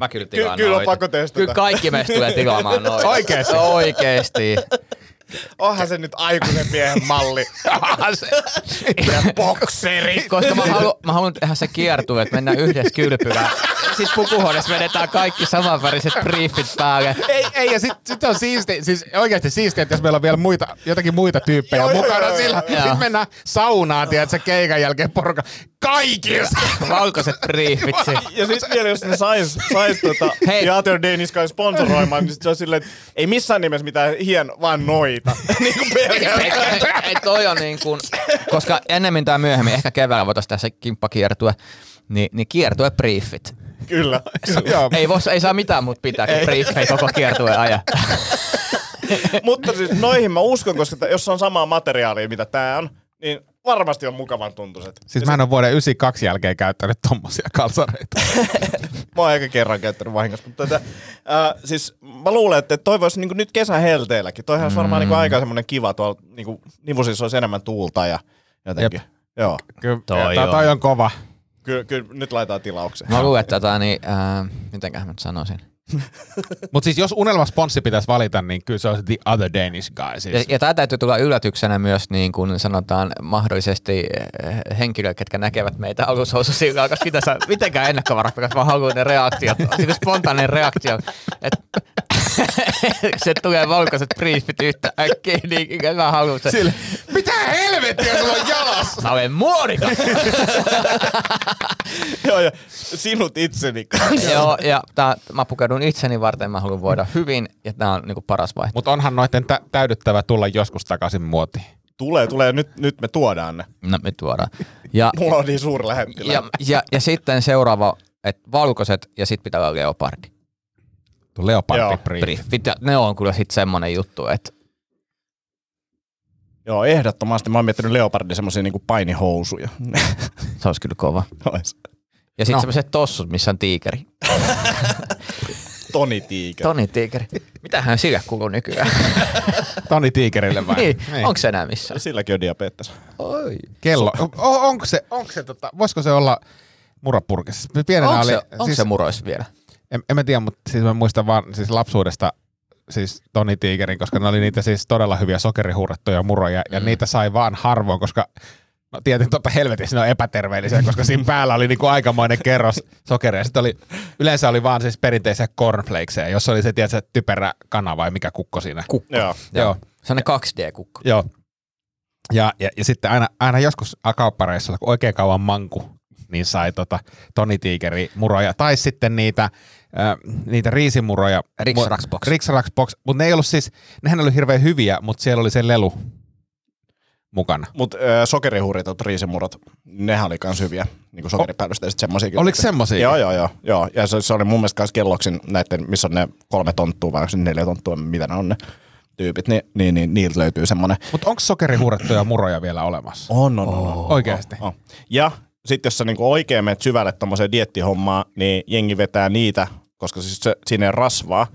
Mä kyllä tilaan kyllä on noita. pakko testata. Kyllä kaikki meistä tulee tilaamaan noita. Oikeesti? Oikeesti. Onhan se nyt aikuisen miehen malli. ja bokseri. Koska mä haluan, mä haluan tehdä se kiertue, että mennään yhdessä kylpyvään. Sitten pukuhuoneessa vedetään kaikki samanväriset briefit päälle. Ei, ei, ja sit, sit on siisti, siis oikeasti siistiä, että jos meillä on vielä muita, jotakin muita tyyppejä Joo, mukana joo, sillä, joo. sit mennään saunaan, tiedätkö, keikan jälkeen porukka. Kaikissa! Valkoiset briefit. se- Ja sitten vielä, jos ne sais, sais tota, Hei. The Other Sky sponsoroimaan, niin sit se on silleen, että ei missään nimessä mitään hien, vaan noita. *laughs* niin kuin ei, pelkästään. ei, ei, toi on niin kuin, koska ennemmin tai myöhemmin, ehkä keväällä voitaisiin se kimppakiertue, niin, niin kiertue briefit. Kyllä. *laughs* Joo, Ei, vois, ei saa mitään mut pitää, kun briefei koko kiertue aja. *laughs* Mutta siis noihin mä uskon, koska t- jos on samaa materiaalia, mitä tää on, niin varmasti on mukavan tuntuiset. Siis mä en ole vuoden 92 jälkeen käyttänyt tommosia kalsareita. *laughs* Mä oon ehkä kerran käyttänyt vahingossa, mutta tätä, ää, siis mä luulen, että toi voisi niinku nyt kesän helteelläkin. Toihan olisi varmaan niinku aika semmoinen kiva tuolla niinku, nivusissa olisi enemmän tuulta ja jotenkin. Jep. Joo, Kyllä, Toi toi, on. toi on kova. kyllä, kyllä nyt laitetaan tilaukseen. Mä luulen, että tota, niin, äh, mitenköhän mä nyt sanoisin. *laughs* Mutta siis jos unelmasponssi pitäisi valita, niin kyllä se olisi The Other Danish Guy. Ja, Siis. ja tämä täytyy tulla yllätyksenä myös niin kuin sanotaan mahdollisesti eh, henkilöille, ketkä näkevät meitä alushoususilla, koska mitä sä mitenkään ennakkovarattu, koska mä haluan ne reaktiot, spontaaninen reaktio, että *laughs* se tulee valkoiset briefit yhtä äkkiä, niin mä haluan se. Sille, mitä helvettiä sulla on jalassa? Mä olen muodikas! *laughs* Joo, ja sinut itseni kanssa. Joo, ja tää, mä pukeudun itseni varten, mä haluan voida hyvin, ja tämä on niinku paras vaihtoehto. Mutta onhan noiden tä- täydyttävä tulla joskus takaisin muotiin. Tulee, tulee. Nyt, nyt me tuodaan ne. No, me tuodaan. Ja, *laughs* Mulla on niin suuri lähettilä. ja, ja, ja sitten seuraava, että valkoiset, ja sitten pitää olla leopardi. Tuo Leopardi Joo, brief. briefit. Ja ne on kyllä sitten semmoinen juttu, että Joo, ehdottomasti. Mä oon miettinyt Leopardin semmosia niinku painihousuja. *laughs* se olisi kyllä kova. Ois. Ja sitten No. semmoiset tossut, missä on tiikeri. *laughs* Toni Tiiker. Toni tiikeri. Mitähän sillä kuuluu nykyään? *laughs* Toni Tiikerille vai? niin, onko se enää missään? Silläkin on diabetes. Oi. Kello. O, onko se, onko se tota, voisiko se olla murapurkissa? Pienenä Onko oli, se, onko siis, se murois vielä? En, en, mä tiedä, mutta siis mä muistan vaan siis lapsuudesta siis Toni Tiikerin, koska ne oli niitä siis todella hyviä sokerihuurettuja muroja, ja niitä sai vaan harvoin, koska No tietenkin totta helvetissä ne on epäterveellisiä, koska siinä päällä oli niinku aikamoinen kerros sokeria. Sitten oli, yleensä oli vaan siis perinteisiä cornflakeseja, jos oli se tiedätkö, typerä kana vai mikä kukko siinä. Kukko. Joo. Joo. Se on ne 2D-kukko. Joo. Ja, ja, ja sitten aina, aina joskus kauppareissulla, kun oikein kauan manku, niin sai tota Toni Tiikeri muroja. Tai sitten niitä, äh, niitä riisimuroja. Rax Box. Mutta ne ei ollut siis, nehän oli hirveän hyviä, mutta siellä oli se lelu mukana. Mutta äh, sokerihuuritut riisimurot, nehän oli kans hyviä. Niinku sokeripäällystä sitten semmosiakin. Oliko semmosia? Joo, joo, joo. joo. Ja se, se oli mun mielestä kans kelloksin näiden, missä on ne kolme tonttua vai neljä tonttua, mitä ne on ne tyypit, niin, niin, niin niiltä löytyy semmonen. Mutta onko sokerihuurettuja muroja vielä olemassa? On, on, on. on. Oikeasti? On. Ja sitten jos sä niinku oikein menet syvälle tommoseen diettihommaan, niin jengi vetää niitä, koska siis se, siinä ei rasvaa,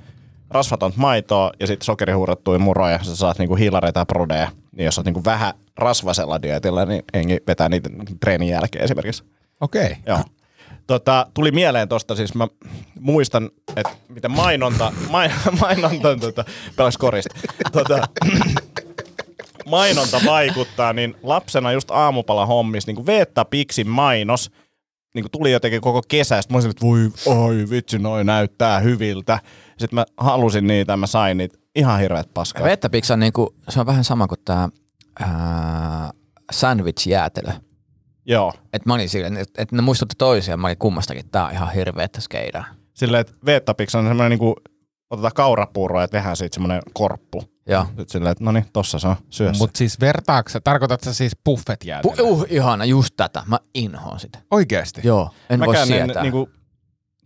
rasvatonta maitoa ja sitten sokerihuurettuja muroja, sä saat niinku hiilareita ja prodeja. Niin jos oot niinku vähän rasvasella dietillä, niin jengi vetää niitä treenin jälkeen esimerkiksi. Okei. Okay. Joo. Tota, tuli mieleen tosta, siis mä muistan, että miten mainonta, *laughs* main, mainonta tota, pelas korista. Tota, *clears throat* mainonta vaikuttaa, niin lapsena just aamupala hommissa, niin kuin Veetta Pixin mainos, niin kuin tuli jotenkin koko kesästä. Mä olisin, että voi, oi vitsi, noi näyttää hyviltä. Sitten mä halusin niitä ja mä sain niitä. Ihan hirveät paskaa. Vettäpix on niinku, se on vähän sama kuin tää ää, sandwich-jäätelö. Joo. Et mä olin silleen, että et ne muistutti toisiaan, mä olin kummastakin, tää on ihan hirveetä skeidaa. Silleen, että Veetta Pix on semmoinen niin kuin, otetaan kaurapuuroa ja tehdään siitä semmoinen korppu. Joo. Sitten silleen, että no niin, tossa se on, syö. Mutta siis vertaako sä, tarkoitatko sä siis buffet Pu- uh, ihana, just tätä. Mä inhoon sitä. Oikeesti? Joo, en voi Mäkään en, sietää. niinku,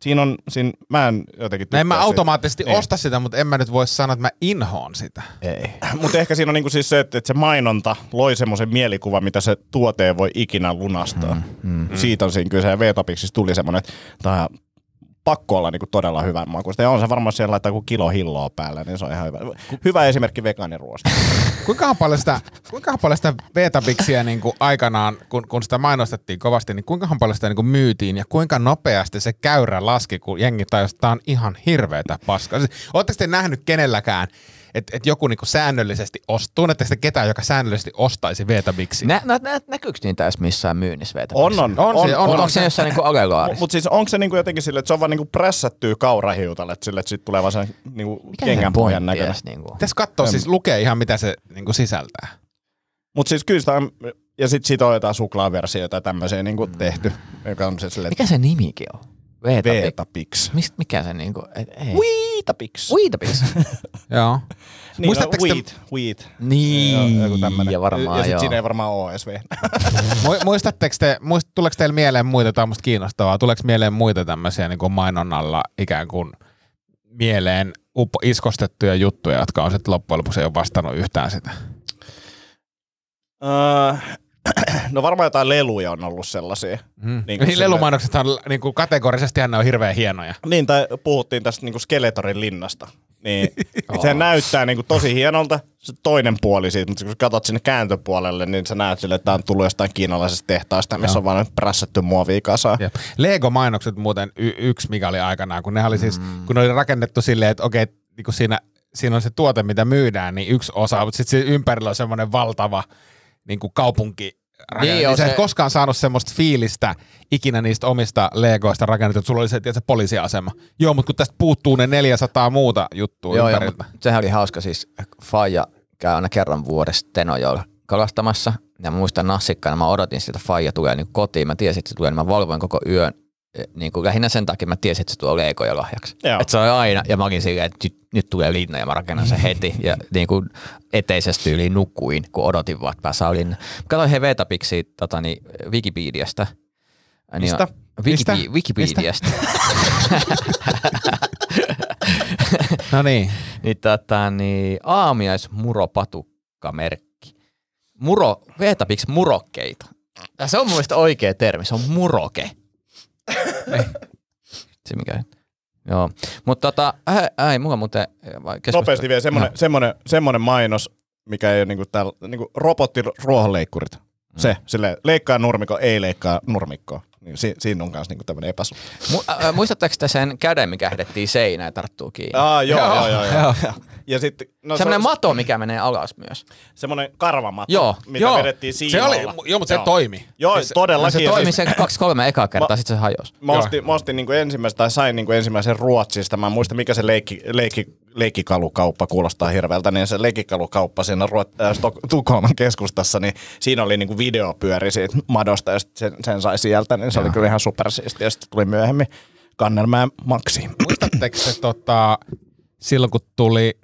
siinä on, siinä, mä en jotenkin No en mä automaattisesti Niin. osta sitä, mutta en mä nyt voi sanoa, että mä inhoon sitä. Ei. *clears throat* siitä. Mutta ehkä siinä on niinku siis se, että, että se mainonta loi semmoisen mielikuvan, mitä se tuote voi ikinä lunastaa. Mm, mm, Siitä on siinä kyse. Ja V-Topiksissa tuli semmoinen, että pakko olla niinku todella hyvän makuista. Ja on se varmaan siellä laittaa kuin kilo hilloa päälle, niin se on ihan hyvä. Hyvä esimerkki vegaaniruoasta. *laughs* Kuinka paljon sitä, kuinka paljon sitä Vetabixia niin kuin aikanaan, kun, kun sitä mainostettiin kovasti, niin kuinka paljon sitä niin kuin myytiin ja kuinka nopeasti se käyrä laski, kun jengi tajusi, että tämä on ihan hirveätä paskaa. Siis, Oletteko te nähnyt kenelläkään, että et joku niin kuin säännöllisesti ostaa, tunnetteko te ketään, joka säännöllisesti ostaisi Vetabixia? Nä, nä, nä, näkyykö niitä edes missään myynnissä vetä? On, on. On se, on, Mutta on. onko se jossain niinku Alelaarissa? Mutta siis onko se niinku jotenkin silleen, että se on vaan niinku prässättyä kaurahiutalle, että sille, että siitä tulee vaan se niinku sen kengänpohjan pointti näköinen. niinku? Pitäisi katsoa, siis lukee ihan mitä se niin kuin sisältää. Mutta siis kyllä sitä on, ja sitten siitä on jotain suklaaversioita ja tämmöisiä niinku tehty, joka on se silleen, Mikä se nimikin on? Veetapix. Veetapix. Mist, mikä se niinku? Et, ei. Weetapix. Weetapix. *laughs* Joo. Niin, Muistatteko te- wheat, wheat. niin. Joku tämmönen. Ja varmaan ja sit joo. siinä ei varmaan ole edes *laughs* Muistatteko te, muist, tuleeko teille mieleen muita, tämä on musta kiinnostavaa, tuleeko mieleen muita tämmöisiä niin kuin mainonnalla ikään kuin mieleen uppo, iskostettuja juttuja, jotka on sitten loppujen lopuksi ei ole vastannut yhtään sitä? Öö, *clears throat* no varmaan jotain leluja on ollut sellaisia. Mm. Niin Niin kuin sille- lelumainoksethan niin kuin kategorisesti ne on hirveän hienoja. Niin, tai puhuttiin tästä niinku Skeletorin linnasta. niin *laughs* se näyttää niin kuin tosi hienolta se toinen puoli siitä, mutta kun katsot sinne kääntöpuolelle, niin sä näet sille, että tämä on tullut jostain kiinalaisesta tehtaasta, missä on vaan prässätty muovia kasaan. Jep. Lego-mainokset muuten y- yksi, mikä oli aikanaan, kun ne oli siis, mm. kun ne oli rakennettu silleen, että okei, niin kun siinä, siinä on se tuote, mitä myydään, niin yksi osa, mutta sitten ympärillä on semmoinen valtava niin kuin kaupunki, Niin niin, niin sä et se- koskaan saanut semmoista fiilistä ikinä niistä omista Legoista rakennettu, että sulla oli se, tiedätkö, poliisiasema. Joo, mutta kun tästä puuttuu ne 400 muuta juttua Joo, joo, ympäriltä. mutta sehän oli hauska siis. Faija käy aina kerran vuodessa Tenojoella kalastamassa. Ja muistan nassikkana, mä odotin sitä Faija tulee niin kotiin. Mä tiesin, että se tulee, niin mä valvoin koko yön. Eh, Niin kuin lähinnä sen takia mä tiesin, että se tuo leikoja lahjaksi. Että se oli aina, ja mä olin silleen, että nyt, nyt tulee linna ja mä rakennan sen heti. *laughs* Ja niin kuin eteisesti yli nukuin, kun odotin vaan, että pääsee linna. Mä katsoin he Vetapiksi tota, niin, Wikipediasta. Niin Mistä? Mistä? Wikipe- Wikipediasta. *laughs* No niin. niin, tota, niin aamiaismuropatukkamerkki. Muro, Veetapiksi murokkeita. Ja se on mun mielestä oikea termi, se on muroke. Se mikä Joo, mutta tota, ää, ei mulla muuten... vai keskustelu- Nopeasti vielä semmoinen, No. semmoinen, semmoinen mainos, mikä ei ole niinku täällä, niinku robottiruohonleikkurit. Se, sille leikkaa nurmikko, ei leikkaa nurmikkoa. Niin si, siinä on myös niinku tämmöinen epäsu. Mu- ää, muistatteko te sen käden, mikä hehdettiin seinään ja tarttuu kiinni? Aa, joo, joo, joo. joo, joo. Ja sitten, no, Semmoinen se, mato, mikä menee alas myös. semmoinen karvamatto, Joo, mitä joo. vedettiin Se siimalla. oli, joo, mutta se toimi. Joo, Siis- todellakin. Se toimi siis- se kaksi-kolme ekaa kertaa, sitten se hajosi. Mä ostin, mä ostin niinku ensimmäistä, tai sain niinku ensimmäisen Ruotsista. Mä en muista, mikä se leikki, leikki, leikkikalukauppa kuulostaa hirveältä. Niin se leikkikalukauppa siinä Ruot, äh, Stok- Tukholman keskustassa, niin siinä oli niinku videopyöri siitä madosta, ja sen, sen sai sieltä. Niin se oli kyllä ihan supersiisti. Ja sitten tuli myöhemmin Kannelmäen Maxi. Muistatteko se tota, silloin kun tuli,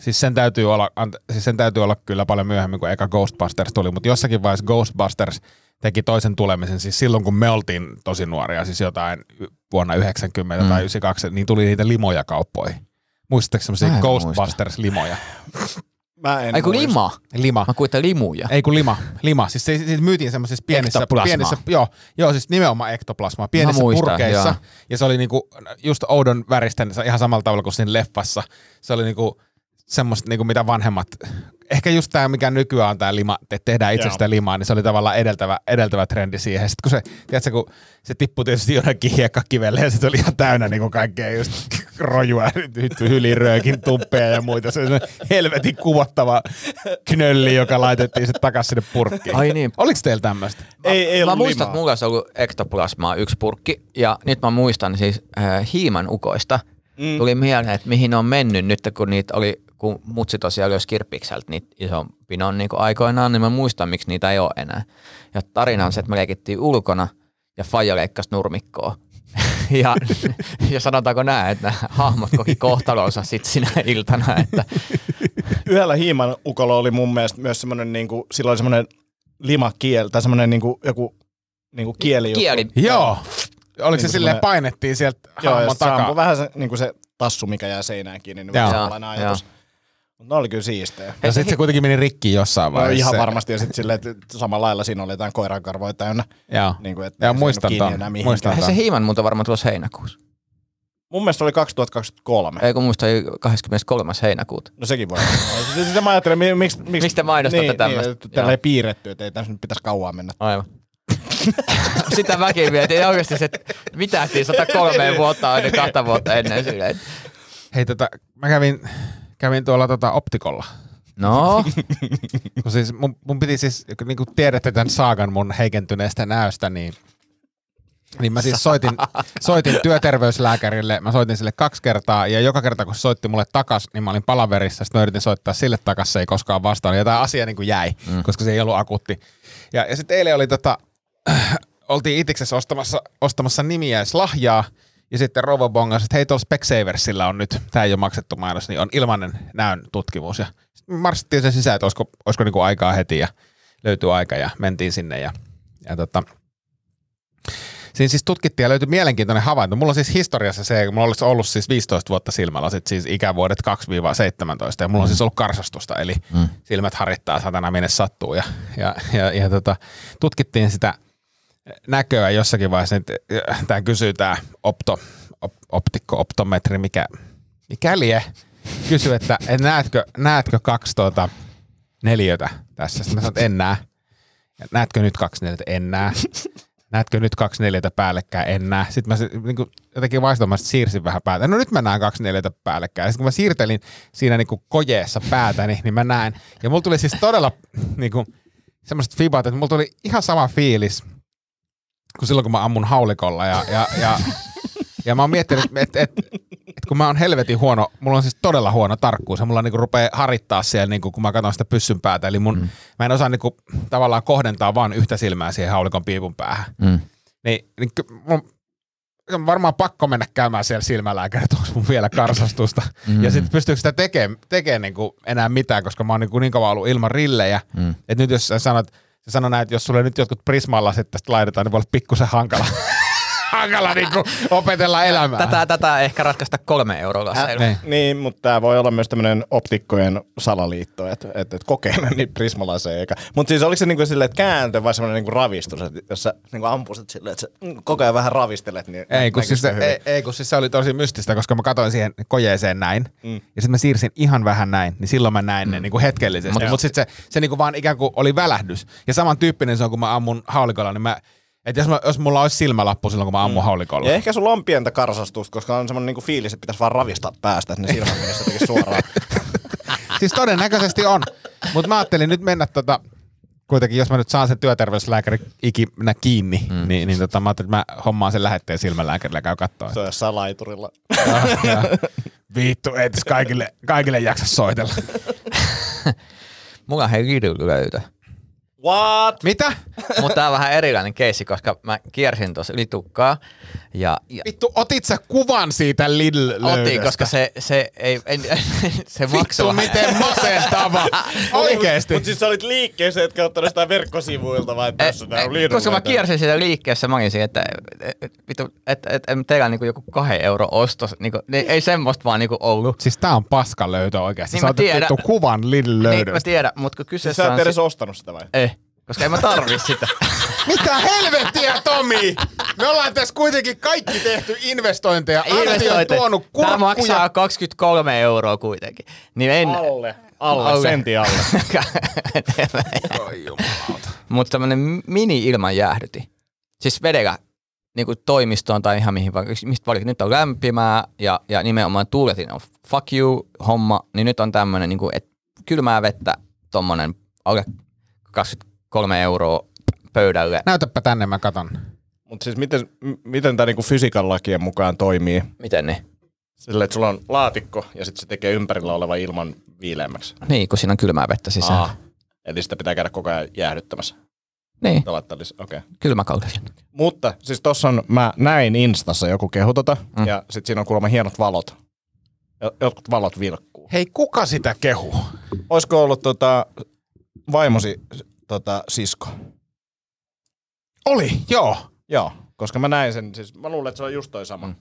siis sen täytyy olla, siis sen täytyy olla kyllä paljon myöhemmin kuin eka Ghostbusters tuli, mutta jossakin vaiheessa Ghostbusters teki toisen tulemisen, siis silloin kun me oltiin tosi nuoria, siis jotain vuonna 90 mm. tai 92, niin tuli niitä limoja kauppoihin. Muistatteko semmoisia Ghostbusters-limoja? Mä en Ai kun muista. lima. Lima. Mä kuitan limuja. Ei kun lima, lima. Siis se, siis myytiin semmoisissa pienissä, Ektoplasmaa. pienissä joo, joo, siis nimenomaan ektoplasmaa, pienissä muistan, purkeissa. joo. Ja se oli niinku just oudon väristen ihan samalla tavalla kuin siinä leffassa. Se oli niinku semmoista, niinku mitä vanhemmat, ehkä just tämä, mikä nykyään on tämä lima, että tehdään itse Joo. sitä limaa, niin se oli tavallaan edeltävä, edeltävä trendi siihen. Sitten kun se, tiedätkö, kun se tippui tietysti jonnekin hiekkakivelle ja se oli ihan täynnä niinku kaikkea just rojua, hyliröökin tuppeja ja muita. Se oli semmoinen helvetin kuvottava knölli, joka laitettiin sitten takaisin sinne purkkiin. Ai niin. Oliko teillä tämmöistä? Ei, ei mä muistan, limaa. että mulla olisi ollut ektoplasmaa yksi purkki, ja nyt mä muistan siis äh, hiiman ukoista. Mm. Tuli mieleen, että mihin ne on mennyt nyt, kun niitä oli, kun mutsi tosiaan löysi kirppikseltä niitä ison pinon niin aikoinaan, niin mä muistan, miksi niitä ei ole enää. Ja tarina on se, että me leikittiin ulkona, ja Faija leikkasi nurmikkoa. *laughs* ja, *laughs* ja sanotaanko näin, että nämä hahmot koki kohtalonsa sitten sinä iltana, että *laughs* Yhdellä hiiman ukolla oli mun mielestä myös semmoinen, niinku, sillä oli semmoinen limakieli, tai semmoinen niinku, joku niinku kieli. kieli. Joo. Oliko Niin se kuin silleen semmoinen- painettiin sieltä Joo, hahmon takaa? vähän se, niinku se tassu, mikä jää seinään kiinni, niin Joo. vähän samanlainen Joo, ajatus. Mutta ne oli kyllä siistejä. Ja sitten se kuitenkin meni rikki jossain No, vaiheessa. ihan se- varmasti, ja sitten silleen, että samalla lailla siinä oli jotain koirankarvoja täynnä. Joo. Niin kuin, että se muistan mihinkään. muistan Eihän se hiiman muuta varmaan tulossa heinäkuussa. Mun mielestä oli 2023. Ei kun muista oli 23. heinäkuuta. No sekin voi olla. Sitä mä ajattelin, mi- miksi... Miksi, Miksi te mainostatte niin? Niin, että tällä ei piirretty, että ei tässä nyt pitäisi kauan mennä. Aivan. *laughs* Sitä mäkin mietin. Ja oikeasti se mitähtiin 103 vuotta aina kahta vuotta ennen silleen. Hei, tota, mä kävin, kävin tuolla tota optikolla. No, *laughs* Kun siis mun, mun piti siis, niin kuin tiedätte tämän saagan mun heikentyneestä näöstä, niin niin mä siis soitin, soitin työterveyslääkärille, mä soitin sille kaksi kertaa, ja joka kerta kun soitti mulle takas, niin mä olin palaverissa, sitten mä yritin soittaa sille takas, se ei koskaan vastannut, ja tämä asia niin kuin jäi, mm. koska se ei ollut akuutti. Ja, ja sitten eilen oli tota, *clears throat* oltiin itiksessä ostamassa, ostamassa nimiäislahjaa, ja sitten Rovo bongasi, että hei tuolla Specsaversilla on nyt, tämä ei ole maksettu mainos, niin on ilmainen näön tutkimus. Ja marssittiin sen sisään, että olisiko, olisiko niinku aikaa heti, ja löytyi aika, ja mentiin sinne, ja, ja tota, Siinä siis tutkittiin ja löytyi mielenkiintoinen havainto. Mulla on siis historiassa se, kun mulla olisi ollut siis 15 vuotta silmälasit, siis ikävuodet 2-17, ja mulla on siis ollut karsastusta, eli mm. silmät harittaa satana minne sattuu. Ja, ja, ja, ja tota, tutkittiin sitä näköä jossakin vaiheessa, että tämä kysyy tämä opto, op, optikko, optometri, mikä, mikä lie, kysyi, että et näetkö, näetkö kaksi tuota neliötä tässä? Sitten mä sanoin, että en näe. Näetkö nyt kaksi neliötä? En näe. Näetkö nyt kaksi neliötä päällekkäin? En näe. Sitten mä niin kuin, jotenkin vaistomasti siirsin vähän päätä. No nyt mä näen kaksi neliötä päällekkäin. Sitten kun mä siirtelin siinä niin kuin kojeessa päätäni, niin mä näen. Ja mulla tuli siis todella niin kuin, semmoiset fibat, että mulla tuli ihan sama fiilis kuin silloin, kun mä ammun haulikolla. Ja, ja, ja, ja mä oon miettinyt, että et, et, et kun mä oon helvetin huono, mulla on siis todella huono tarkkuus ja mulla niinku rupeaa harittaa siellä, niinku, kun mä katson sitä pyssyn päätä. Eli mun, mm. mä en osaa niinku, tavallaan kohdentaa vaan yhtä silmää siihen haulikon piipun päähän. Mm. Niin, niin mun, on varmaan pakko mennä käymään siellä silmälääkäri, että onko mun vielä karsastusta. Mm. Ja sitten pystyykö sitä tekemään tekee niinku enää mitään, koska mä oon niinku niin kauan ollut ilman rillejä. Mm. Että nyt jos sä sanot, sä sanot näin, että jos sulle nyt jotkut prismallasit tästä laitetaan, niin voi olla pikkusen hankala. *laughs* hankala niinku opetella elämää. Tätä, tätä ehkä ratkaista kolme eurolla. Äh, Niin. niin, mutta tämä voi olla myös tämmöinen optikkojen salaliitto, että et, et kokeile niin prismalaiseen. Eikä. Mutta siis oliko se niinku silleen, että kääntö vai semmoinen niinku ravistus, että jos sä niinku ampusit silleen, että sä koko ajan vähän ravistelet, niin Ei kun, siis, se hyvin. ei, ei, kun siis se oli tosi mystistä, koska mä katsoin siihen kojeeseen näin, mm. ja sitten mä siirsin ihan vähän näin, niin silloin mä näin mm. ne niin kuin hetkellisesti. Mutta sitten se, se niin kuin vaan ikään kuin oli välähdys. Ja samantyyppinen se on, kun mä ammun haulikolla, niin mä, että jos, mä, jos mulla olisi silmälappu silloin, kun mä ammun mm. haulikolla. Ja ehkä sulla on pientä karsastusta, koska on semmoinen niinku fiilis, että pitäisi vaan ravistaa päästä, että ne silmät menisivät jotenkin suoraan. *laughs* Siis todennäköisesti on. Mutta mä ajattelin nyt mennä tota, kuitenkin, jos mä nyt saan sen työterveyslääkäri ikinä kiinni, mm. niin, niin tota, mä ajattelin, että mä hommaan sen lähetteen silmälääkärille ja käy katsoa. Se on jossain laiturilla. *laughs* Vittu, ei kaikille, kaikille jaksa soitella. Mulla hei Lidl löytö. What? Mitä? *laughs* Mutta tää on vähän erilainen keissi, koska mä kiersin tuossa yli tukkaa. Ja, ja Vittu, otit sä kuvan siitä lidl otin, koska se, se ei, ei *laughs* se maksoi Vittu, miten masentava. *laughs* Oikeesti. Mutta siis sä olit liikkeessä, etkä ottanut sitä verkkosivuilta, vai tässä on Lidl koska mä kiersin siellä liikkeessä, mä olin että et, vittu, että et, et, teillä on niinku joku kahden euro ostos, niinku, niin ei semmoista vaan niinku ollut. Siis tää on paska löytö oikeesti. Niin Sä mä otit kuvan lidl Niin, mä löydöstä. tiedän, mutta kun Siis kyseessä sä et on... edes ostanut sitä vai? ei, koska en mä tarvi sitä. Mitä helvettiä, Tomi? Me ollaan tässä kuitenkin kaikki tehty investointeja. Arti on Investointeja. tuonut Tää kurkkuja. maksaa 23 euroa kuitenkin. Niin en... Alle. Alle, Alle. sentti alle. *laughs* Mutta tämmönen mini-ilman jäähdyti. Siis vedellä niin kuin toimistoon tai ihan mihin vaikka, mistä valitaan. Nyt on lämpimää ja, ja nimenomaan tuuletin on fuck you homma, niin nyt on tämmöinen niin kuin, et kylmää vettä tommonen alle 23 euroa pöydälle. Näytäpä tänne, mä katon. Mutta siis miten, miten tämä niinku fysiikan lakien mukaan toimii? Miten niin? Sillä, että sulla on laatikko ja sitten se tekee ympärillä oleva ilman viileämmäksi. Niin, kun siinä on kylmää vettä sisään. Aa. Eli sitä pitää käydä koko ajan jäähdyttämässä. Niin, Okei. Okay. kylmäkaudella. Mutta siis tossa on, mä näin Instassa joku kehu tota, mm. ja sit siinä on kuulemma hienot valot. Jo- Jotkut valot vilkkuu. Hei, kuka sitä kehu? Olisiko ollut tota, vaimosi tota, sisko? Oli, joo. Joo, koska mä näin sen, siis mä luulen, että se on just toi sama. Mm.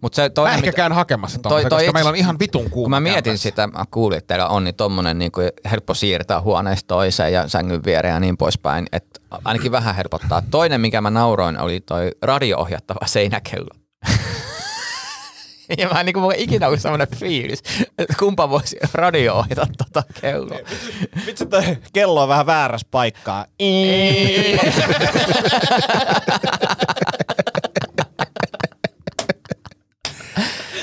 Mut se Mä toinen, ehkä mitä- käyn hakemassa Toi- tuommoisen, toi koska itse- meillä on ihan vitun kuuma. Kun mä mietin kämpässä. sitä, mä kuulin, että teillä on niin tommonen niin kuin helppo siirtää huoneesta toiseen ja sängyn viereen ja niin poispäin, että ainakin vähän helpottaa. Toinen, mikä mä nauroin, oli toi radio-ohjattava seinäkello. Ja mä en niin kuin, ikinä ollut semmoinen fiilis, että kumpa voisi radio-ohjata tota kelloa. Vitsi, toi kello on vähän väärässä paikkaa.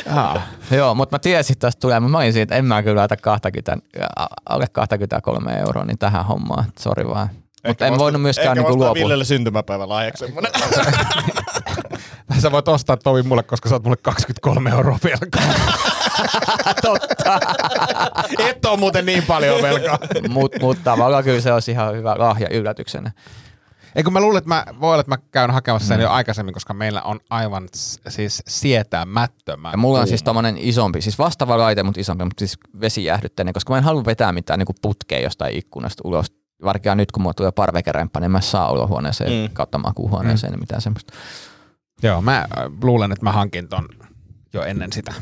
Jaa. Joo, mutta mä tiesin, että tästä tulee, mutta mä olin siitä, että en mä kyllä laita 20, a- alle 23 euroa niin tähän hommaan, sori vaan. Mutta en voinut myöskään niinku Ehkä luopua. Villelle syntymäpäivä lahjaksi *laughs* semmonen. *laughs* Sä voit ostaa Tomi mulle, koska sä oot mulle 23 euroa velkaa. *laughs* Totta. Et oo muuten niin paljon velkaa. Mut, mutta tavallaan kyllä se olisi ihan hyvä lahja yllätyksenä. Ei kun mä luulen, että mä, voi olla, että mä käyn hakemassa sen jo aikaisemmin, koska meillä on aivan siis sietämättömän Ja mulla on kuuma. siis tommonen isompi, siis vastaava laite, mutta isompi, mutta siis vesijäähdyttäinen, koska mä en halua vetää mitään niinku putkea jostain ikkunasta ulos. Varsinkaan nyt, kun mulla tulee parvekeremppa, niin mä saa olohuoneeseen mm. kautta makuuhuoneeseen mm. mitään semmoista. Joo, mä äh, luulen, että mä hankin ton jo ennen sitä.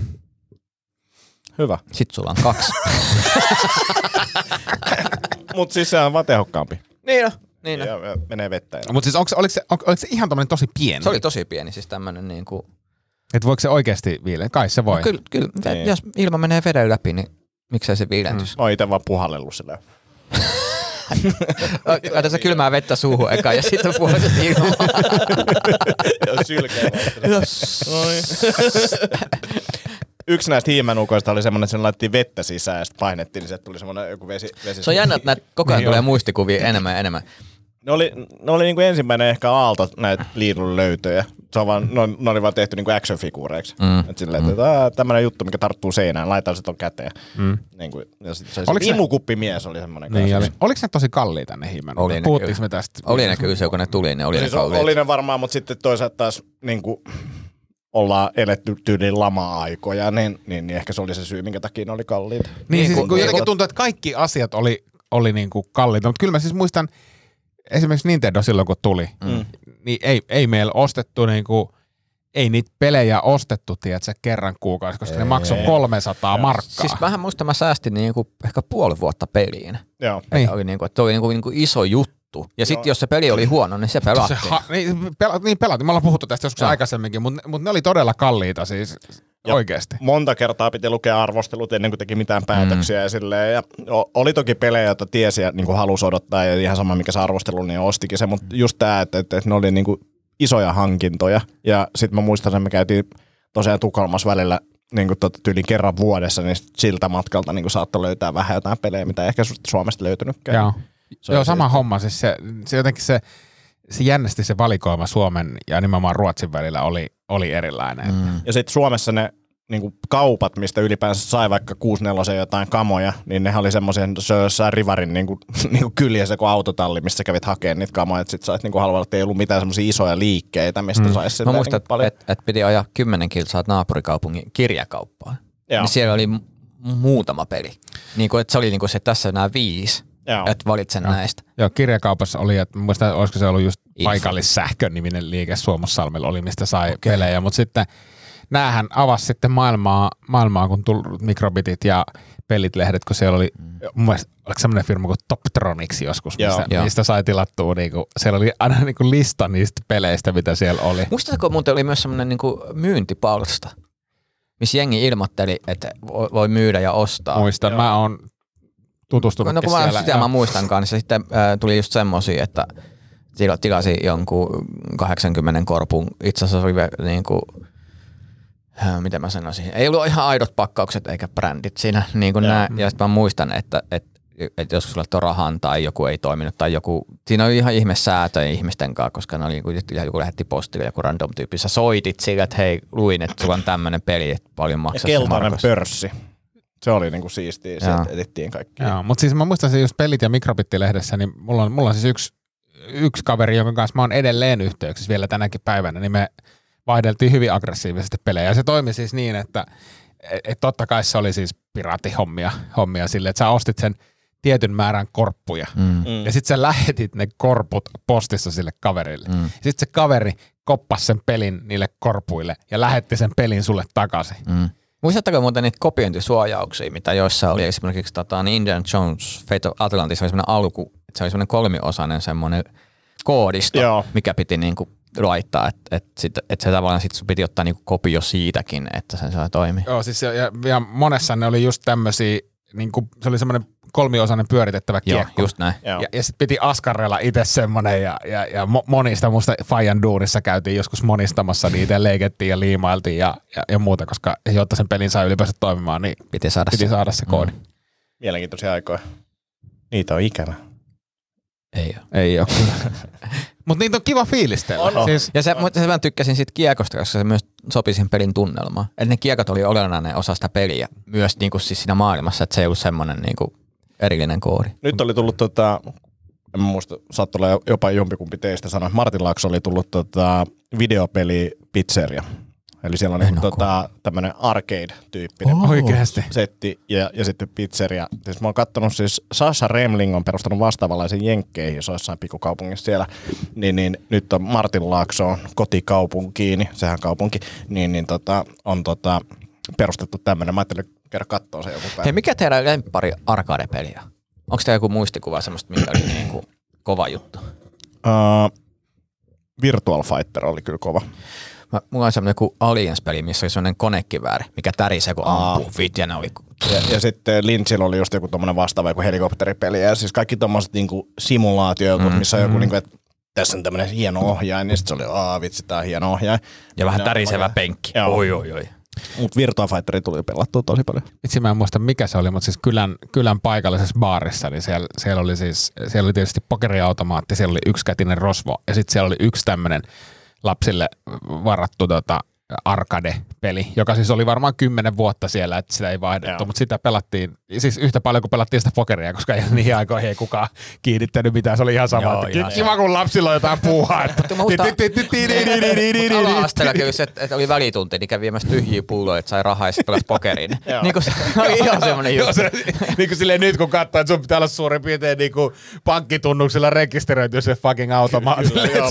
Hyvä. Sitten sulla on kaksi. *laughs* Mut siis se on vaan tehokkaampi. niin no, niin no. Ja, ja menee vettä. Mutta siis onko, oliko, se, on, oliko se ihan tommonen tosi pieni? Se oli tosi pieni, siis tämmönen niinku, Et voiko se oikeasti viileä? Kai se voi. No, kyllä, kyllä Niin. jos ilma menee veden läpi, niin miksei se viilentys. Mä oon itse vaan puhallellut sillä. *laughs* Laita *laughs* se kylmää vettä suuhun eka ja sitten ilmaa. *laughs* Ja sylkeä. Yksi näistä hiimänukoista oli semmoinen, että sen laitettiin vettä sisään ja sitten painettiin, niin sieltä tuli semmoinen joku vesi. vesi Se on jännä, että näitä koko ajan Niin tulee muistikuvia enemmän ja enemmän. Ne oli, ne oli niinku ensimmäinen ehkä aalto näitä Lidlun löytöjä. Se on vaan, ne, ne oli vaan tehty niinku action-figuureiksi. Mm. Et silleen, että mm. tämmöinen juttu, mikä tarttuu seinään, laitetaan se ton käteen. Mm. Niin kuin, ja sit se, Oliko se imukuppimies oli semmoinen. Niin, oli. Oliko ne tosi kalliita ne hiimen? Oli ne Puhuttiinko me tästä? Oli ne kyllä se, kun ne tuli, ne oli Siis ne o- kalliit. oli ne varmaan, mutta sitten toisaalta taas niin kuin, ollaan eletty tyyliin lama-aikoja, niin, niin, niin, ehkä se oli se syy, minkä takia ne oli kalliita. Niin, Niin, siis, kun- kun niin, jotenkin tuntuu, että kaikki asiat oli, oli niin kuin kalliita, mutta kyllä mä siis muistan, esimerkiksi Nintendo silloin kun tuli, mm. niin ei, ei meillä ostettu niin kuin, ei niitä pelejä ostettu, tiedätkö, kerran kuukausi, koska ne maksoi 300 markkaa. Siis mähän muistan, mä säästin niinku ehkä puoli vuotta peliin. Joo. Niin. Niin. Oli niinku, että oli niinku, niinku iso juttu. Ja sitten jos se peli oli huono, niin se se pelattiin. ha, niin, pela, niin pelattiin, me ollaan puhuttu tästä joskus Joo. aikaisemminkin, mutta, mutta ne oli todella kalliita siis Ja oikeasti. Monta kertaa piti lukea arvostelut ennen kuin teki mitään päätöksiä mm. ja silleen. Ja oli toki pelejä, joita tiesi ja niin kuin halusi odottaa ja ihan sama mikä se arvostelu, niin ostikin se. Mutta just tämä, että, että, että ne oli niin kuin isoja hankintoja. Ja sitten mä muistan, että me käytiin tosiaan Tukholmassa välillä niin kuin tota, kerran vuodessa, niin siltä matkalta niin kuin saattoi löytää vähän jotain pelejä, mitä ei ehkä Suomesta löytynytkään. Joo, Se Joo sama siitä. homma. Siis se, se jotenkin se, se jännästi se valikoima Suomen ja nimenomaan Ruotsin välillä oli, oli erilainen. Mm. Ja sitten Suomessa ne niin kuin kaupat, mistä ylipäänsä sai vaikka 64 jotain kamoja, niin nehän oli semmoisia, se on jossain Rivarin niin kuin, *laughs* niin kuin kyljessä kuin autotalli, missä kävit hakemaan niitä kamoja, että sit sait niin kuin halvalla, että ei ollut mitään semmoisia isoja liikkeitä, mistä mm. saisi Mä muistan, että et, et piti ajaa kymmenen kilsaa naapurikaupungin kirjakauppaan. Joo. Niin siellä oli mu- muutama peli. Niin kuin, että se oli niin kuin se, tässä nämä viisi, Joo. että valitsen näistä. Joo, kirjakaupassa oli, että muistan, olisiko se ollut just Info. paikallissähkön niminen liike Suomussalmella oli, mistä sai okay. pelejä, mutta sitten näähän avasi sitten maailmaa, maailmaa kun tuli mikrobitit ja pelit-lehdet, kun siellä oli, mm. mun mielestä, oliko semmoinen firma kuin Toptronics joskus, Joo. mistä, Joo. mistä sai tilattua, niinku, siellä oli aina niinku lista niistä peleistä, mitä siellä oli. Muistatko, muuten oli myös semmoinen niin myyntipalsta, missä jengi ilmoitteli, että voi voi myydä ja ostaa. Muistan, mä oon tutustunut No kun mä siellä. sitä joo. mä muistan kanssa, sitten äh, tuli just semmosia, että tila- tilasi jonkun 80 korpun, itse asiassa oli ve- niin kuin, äh, miten mä sanoisin, ei ollut ihan aidot pakkaukset eikä brändit siinä, niin kuin nää, ja sitten mä muistan, että, että että joskus tuon rahan tai joku ei toiminut tai joku, siinä oli ihan ihme säätö ihmisten kanssa, koska ne oli joku, joku lähetti postille joku random tyyppi, sä soitit sille, että hei, luin, että sulla on tämmöinen peli, että paljon ja maksaa se keltainen pörssi. Se oli niinku siistiä, sieltä Joo. etittiin kaikki. Joo, mutta siis mä muistan se just pelit ja mikrobittilehdessä, niin mulla on, mulla on siis yksi, yksi kaveri, jonka kanssa mä oon edelleen yhteyksissä vielä tänäkin päivänä, niin me vaihdeltiin hyvin aggressiivisesti pelejä. Ja se toimi siis niin, että et, et totta kai se oli siis piraatihommia hommia sille, että sä ostit sen tietyn määrän korppuja. Mm. Mm. Ja sitten sä lähetit ne korput postissa sille kaverille. Mm. Sitten se kaveri koppasi sen pelin niille korpuille ja lähetti sen pelin sulle takaisin. Mm. Muistatteko muuten niitä kopiointisuojauksia, mitä joissa oli esimerkiksi tota, niin Indiana Jones Fate of Atlantis oli semmoinen alku, että se oli semmoinen kolmiosainen semmoinen koodisto, Joo. mikä piti niinku laittaa, että et, sit, et se tavallaan sit sun piti ottaa niinku kopio siitäkin, että se saa toimia. Joo, siis ja, ja, ja monessa ne oli just tämmöisiä, niin kuin, se oli semmoinen kolmiosainen pyöritettävä Joo, kiekko. just näin. Joo. Ja, ja sitten piti askarrella itse semmoinen ja, ja, ja mo- monista musta Fajan duunissa käytiin joskus monistamassa niitä ja leikettiin ja liimailtiin ja, ja, ja muuta, koska jotta sen pelin sai ylipäänsä toimimaan, niin Piti saada piti se. saada se koodi. Mm. Mielenkiintoisia aikoja. Niitä on ikävä. Ei ole. Ei ole. *laughs* Mutta niitä on kiva fiilistellä. On, on. Siis, Ja se, mutta se mä tykkäsin siitä kiekosta, koska se myös sopi siihen pelin tunnelmaan. Että ne kiekot oli olennainen osa sitä peliä, myös niinku siis siinä maailmassa, että se ei ollut semmoinen niinku erillinen koodi. Nyt oli tullut tota, en muista, saattoi olla jopa jompikumpi teistä sanoa, että Martin Laakso oli tullut tota, videopeli pizzeria. Eli siellä on niin, tota, tämmöinen arcade-tyyppinen Oh. Setti ja, ja sitten pizzeria. Siis mä oon kattonut siis, Sasha Remling on perustanut vastaavanlaisen jenkkeihin, jos jossain pikkukaupungissa siellä, niin, niin nyt on Martin Laakso on kotikaupunkiin, sehän kaupunki, niin, niin tota, on tota, perustettu tämmöinen. Mä ajattelin käydä katsoa se joku päivä. Hei, mikä teidän lemppari arcade-peliä? Onko teillä joku muistikuva semmoista, mikä oli niinku kova juttu? Uh, Virtual Fighter oli kyllä kova. Mä, mulla on semmoinen joku Aliens-peli, missä oli semmoinen konekivääri, mikä tärisee kun Aa. ampuu. Ne oli Ja, ja sitten Lynchillä oli just joku tommonen vastaava joku helikopteripeli. Ja siis kaikki tommoset niinku simulaatio, mm, missä on joku niinku, että tässä on tämmönen hieno ohjain, niin sitten se oli, aa vitsi, tää on hieno ohjain. Ja vähän tärisevä penkki. Joo. Oi, oi, oi. Mut Virtua Fighteri tuli pelattua tosi paljon. Itse mä en muista mikä se oli, mutta siis kylän, kylän paikallisessa baarissa, niin siellä, siellä oli siis, siellä oli tietysti pokeriautomaatti, siellä oli yksikätinen rosvo ja sitten siellä oli yksi tämmöinen lapsille varattu tota, arcade-peli, joka siis oli varmaan kymmenen vuotta siellä, että sitä ei vaihdettu, Joo. mutta sitä pelattiin, siis yhtä paljon kuin pelattiin sitä pokeria, koska ei niihin aikoihin ei kukaan kiinnittänyt mitään, se oli ihan sama, Joo, että ihan kiva kun lapsilla on jotain puuhaa, Ala-asteella kävi se, että, oli välitunti, niin kävi viemässä tyhjiä pulloja, että sai rahaa ja sitten pelasi pokeriin. *laughs* Joo. niin kuin se oli ihan semmoinen juttu. niin kuin silleen nyt kun katsoo, että sun pitää olla suurin piirtein niin kuin pankkitunnuksella rekisteröity se fucking automaatti. Joo,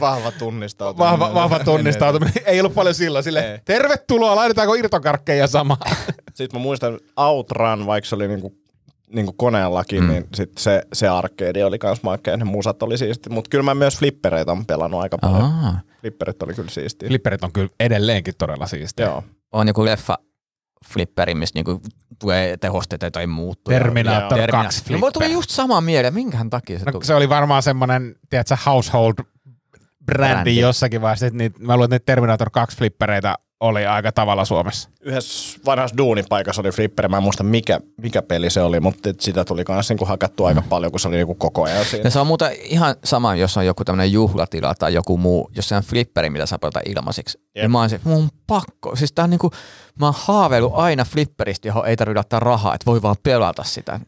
vahva, tunnistautuminen. Vahva, vahva tunnistautuminen. *laughs* Ei ollut paljon silloin. Sille, Ei. tervetuloa, laitetaanko irtokarkkeja sama? *laughs* Sitten mä muistan Outrun, vaikka se oli niinku, niinku koneellakin, mm. niin sit se, se arcade oli kans makea, ne musat oli siisti. Mutta kyllä mä myös flippereitä on pelannut aika paljon. Aa. Flipperit oli kyllä siistiä. Flipperit on kyllä edelleenkin todella siistiä. Joo. On joku leffa flipperi, missä niinku tulee tehosteita tai muuttuu. Terminator Joo. 2 No, mulla tuli just sama mieleen, minkähän takia se No, tuli. se oli varmaan semmoinen, tiedätkö, household brändi Brändi. jossakin vaiheessa. että Niitä, mä luulen, että niitä Terminator 2 flippereitä oli aika tavalla Suomessa. Yhdessä vanhassa duunipaikassa oli flipperi, mä en muista mikä, mikä peli se oli, mutta sitä tuli kans niinku hakattu aika paljon, kun se oli niinku koko ajan siinä. Ja se on muuten ihan sama, jos on joku tämmöinen juhlatila tai joku muu, jos se on flipperi, mitä saa pelata ilmaiseksi. Jep. Niin mä oon se, mun pakko. Siis tää on niinku, mä oon haaveillut aina flipperistä, johon ei tarvitse ottaa rahaa, että voi vaan pelata sitä.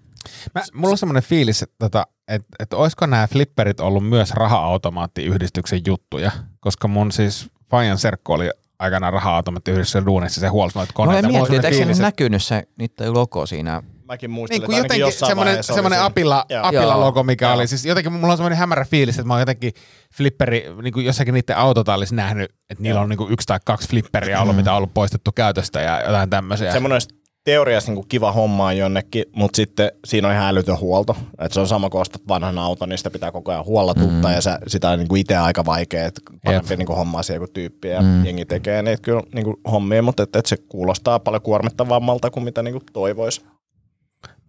Mä, mulla on semmoinen fiilis, että, tota, että, että olisiko nämä flipperit ollut myös raha-automaattiyhdistyksen juttuja, koska mun siis Fajan serkku oli aikanaan raha-automaattiyhdistyksen duunissa, se huolsi noita koneita. on miettinyt, että eikö se näkynyt se niiden logo siinä. Mäkin muistelin, niin kuin että ainakin jotenkin jossain semmoinen, vaiheessa oli semmoinen apilla, Joo. apilla logo, mikä Joo. oli. Siis jotenkin mulla on semmoinen hämärä fiilis, että mä oon jotenkin flipperi, niin kuin jossakin niiden autotallissa nähnyt, että niillä on niin kuin yksi tai kaksi flipperia ollut, mitä on ollut poistettu käytöstä ja jotain tämmöisiä. Semmoinen olisi teoriassa niinku kiva hommaa jonnekin, mutta sitten siinä on ihan älytön huolto. Et se on sama kuin ostat vanhan auton, niin sitä pitää koko ajan huollatuttaa mm. ja se, sitä on niinku itse aika vaikea, että parempi niinku hommaa siihen joku tyyppi ja mm. jengi tekee niitä kyllä niinku hommia, mutta et, et se kuulostaa paljon kuormittavammalta kuin mitä niinku toivoisi.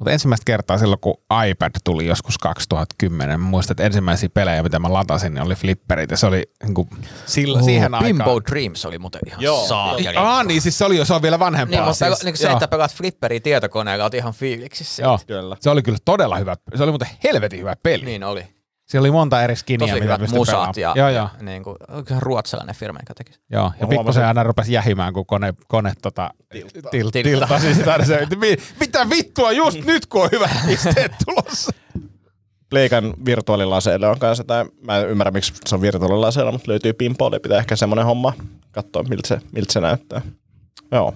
Mutta ensimmäistä kertaa silloin, kun iPad tuli joskus 2010, mä muistan, että ensimmäisiä pelejä, mitä mä latasin, niin oli flipperit. Ja se oli niin kuin, sillä, siihen aikaan. Bimbo Dreams oli muuten ihan Joo, saakeli. Ah, niin siis se oli jo, se on vielä vanhempaa. Niin, mutta siis, niin se, joo. että pelaat flipperiä tietokoneella, oot ihan fiiliksissä. Joo, Kyllä. se oli kyllä todella hyvä. Se oli muuten helvetin hyvä peli. Niin oli. Siellä oli monta eri skiniä, Tosi mitä hyvät pystyi musat pelaamaan. ja, Joo, joo. ja niin kuin, ruotsalainen firma, joka teki. sitä. Joo, ja pikkusen aina rupesi jähimään, kun kone, kone tota, Tilttaa. til, Tilttaa. tiltasi sitä. niin Se, mi- mitä vittua just nyt, kun on hyvät pisteet tulossa. Pleikan virtuaalilaseille on kanssa, tai mä en ymmärrä miksi se on virtuaalilaseilla, mutta löytyy pinball, pitää ehkä semmoinen homma katsoa, miltä se, miltä se näyttää. Joo.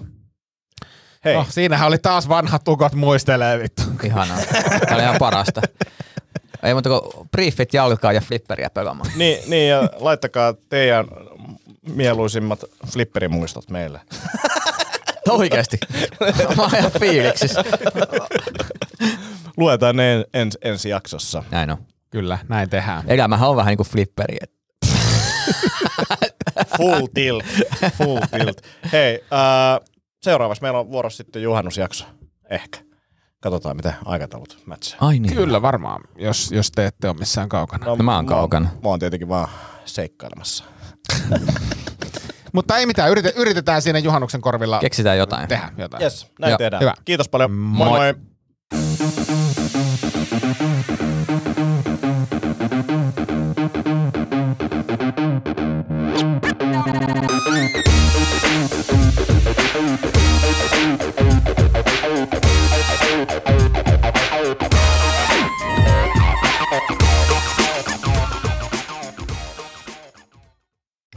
Hei, No, siinähän oli taas vanhat tukot muistelee vittu. Ihanaa. Tämä oli ihan parasta. *laughs* Ei muuta kuin briefit jalkaa ja flipperiä pelaamaan. niin, niin ja laittakaa teidän mieluisimmat flipperimuistot meille. *laughs* Oikeesti. Mä oon ihan fiiliksissä. Luetaan ne ens, ensi jaksossa. Näin on. Kyllä, näin tehdään. Elämähän on vähän niin kuin flipperi. *laughs* Full tilt. Full tilt. Hei, äh, seuraavaksi meillä on vuorossa sitten juhannusjakso. Ehkä. Katsotaan, miten aikataulut matchaa. Ai niin. Kyllä varmaan, jos, jos te ette ole missään kaukana. No mä oon kaukana. Mä, mä oon tietenkin vaan seikkailemassa. *laughs* Mutta ei mitään, yrite, yritetään siinä juhannuksen korvilla Keksitään jotain. tehdä jotain. Yes, näin Joo, tehdään. hyvä. Kiitos paljon. Moi Moi. moi.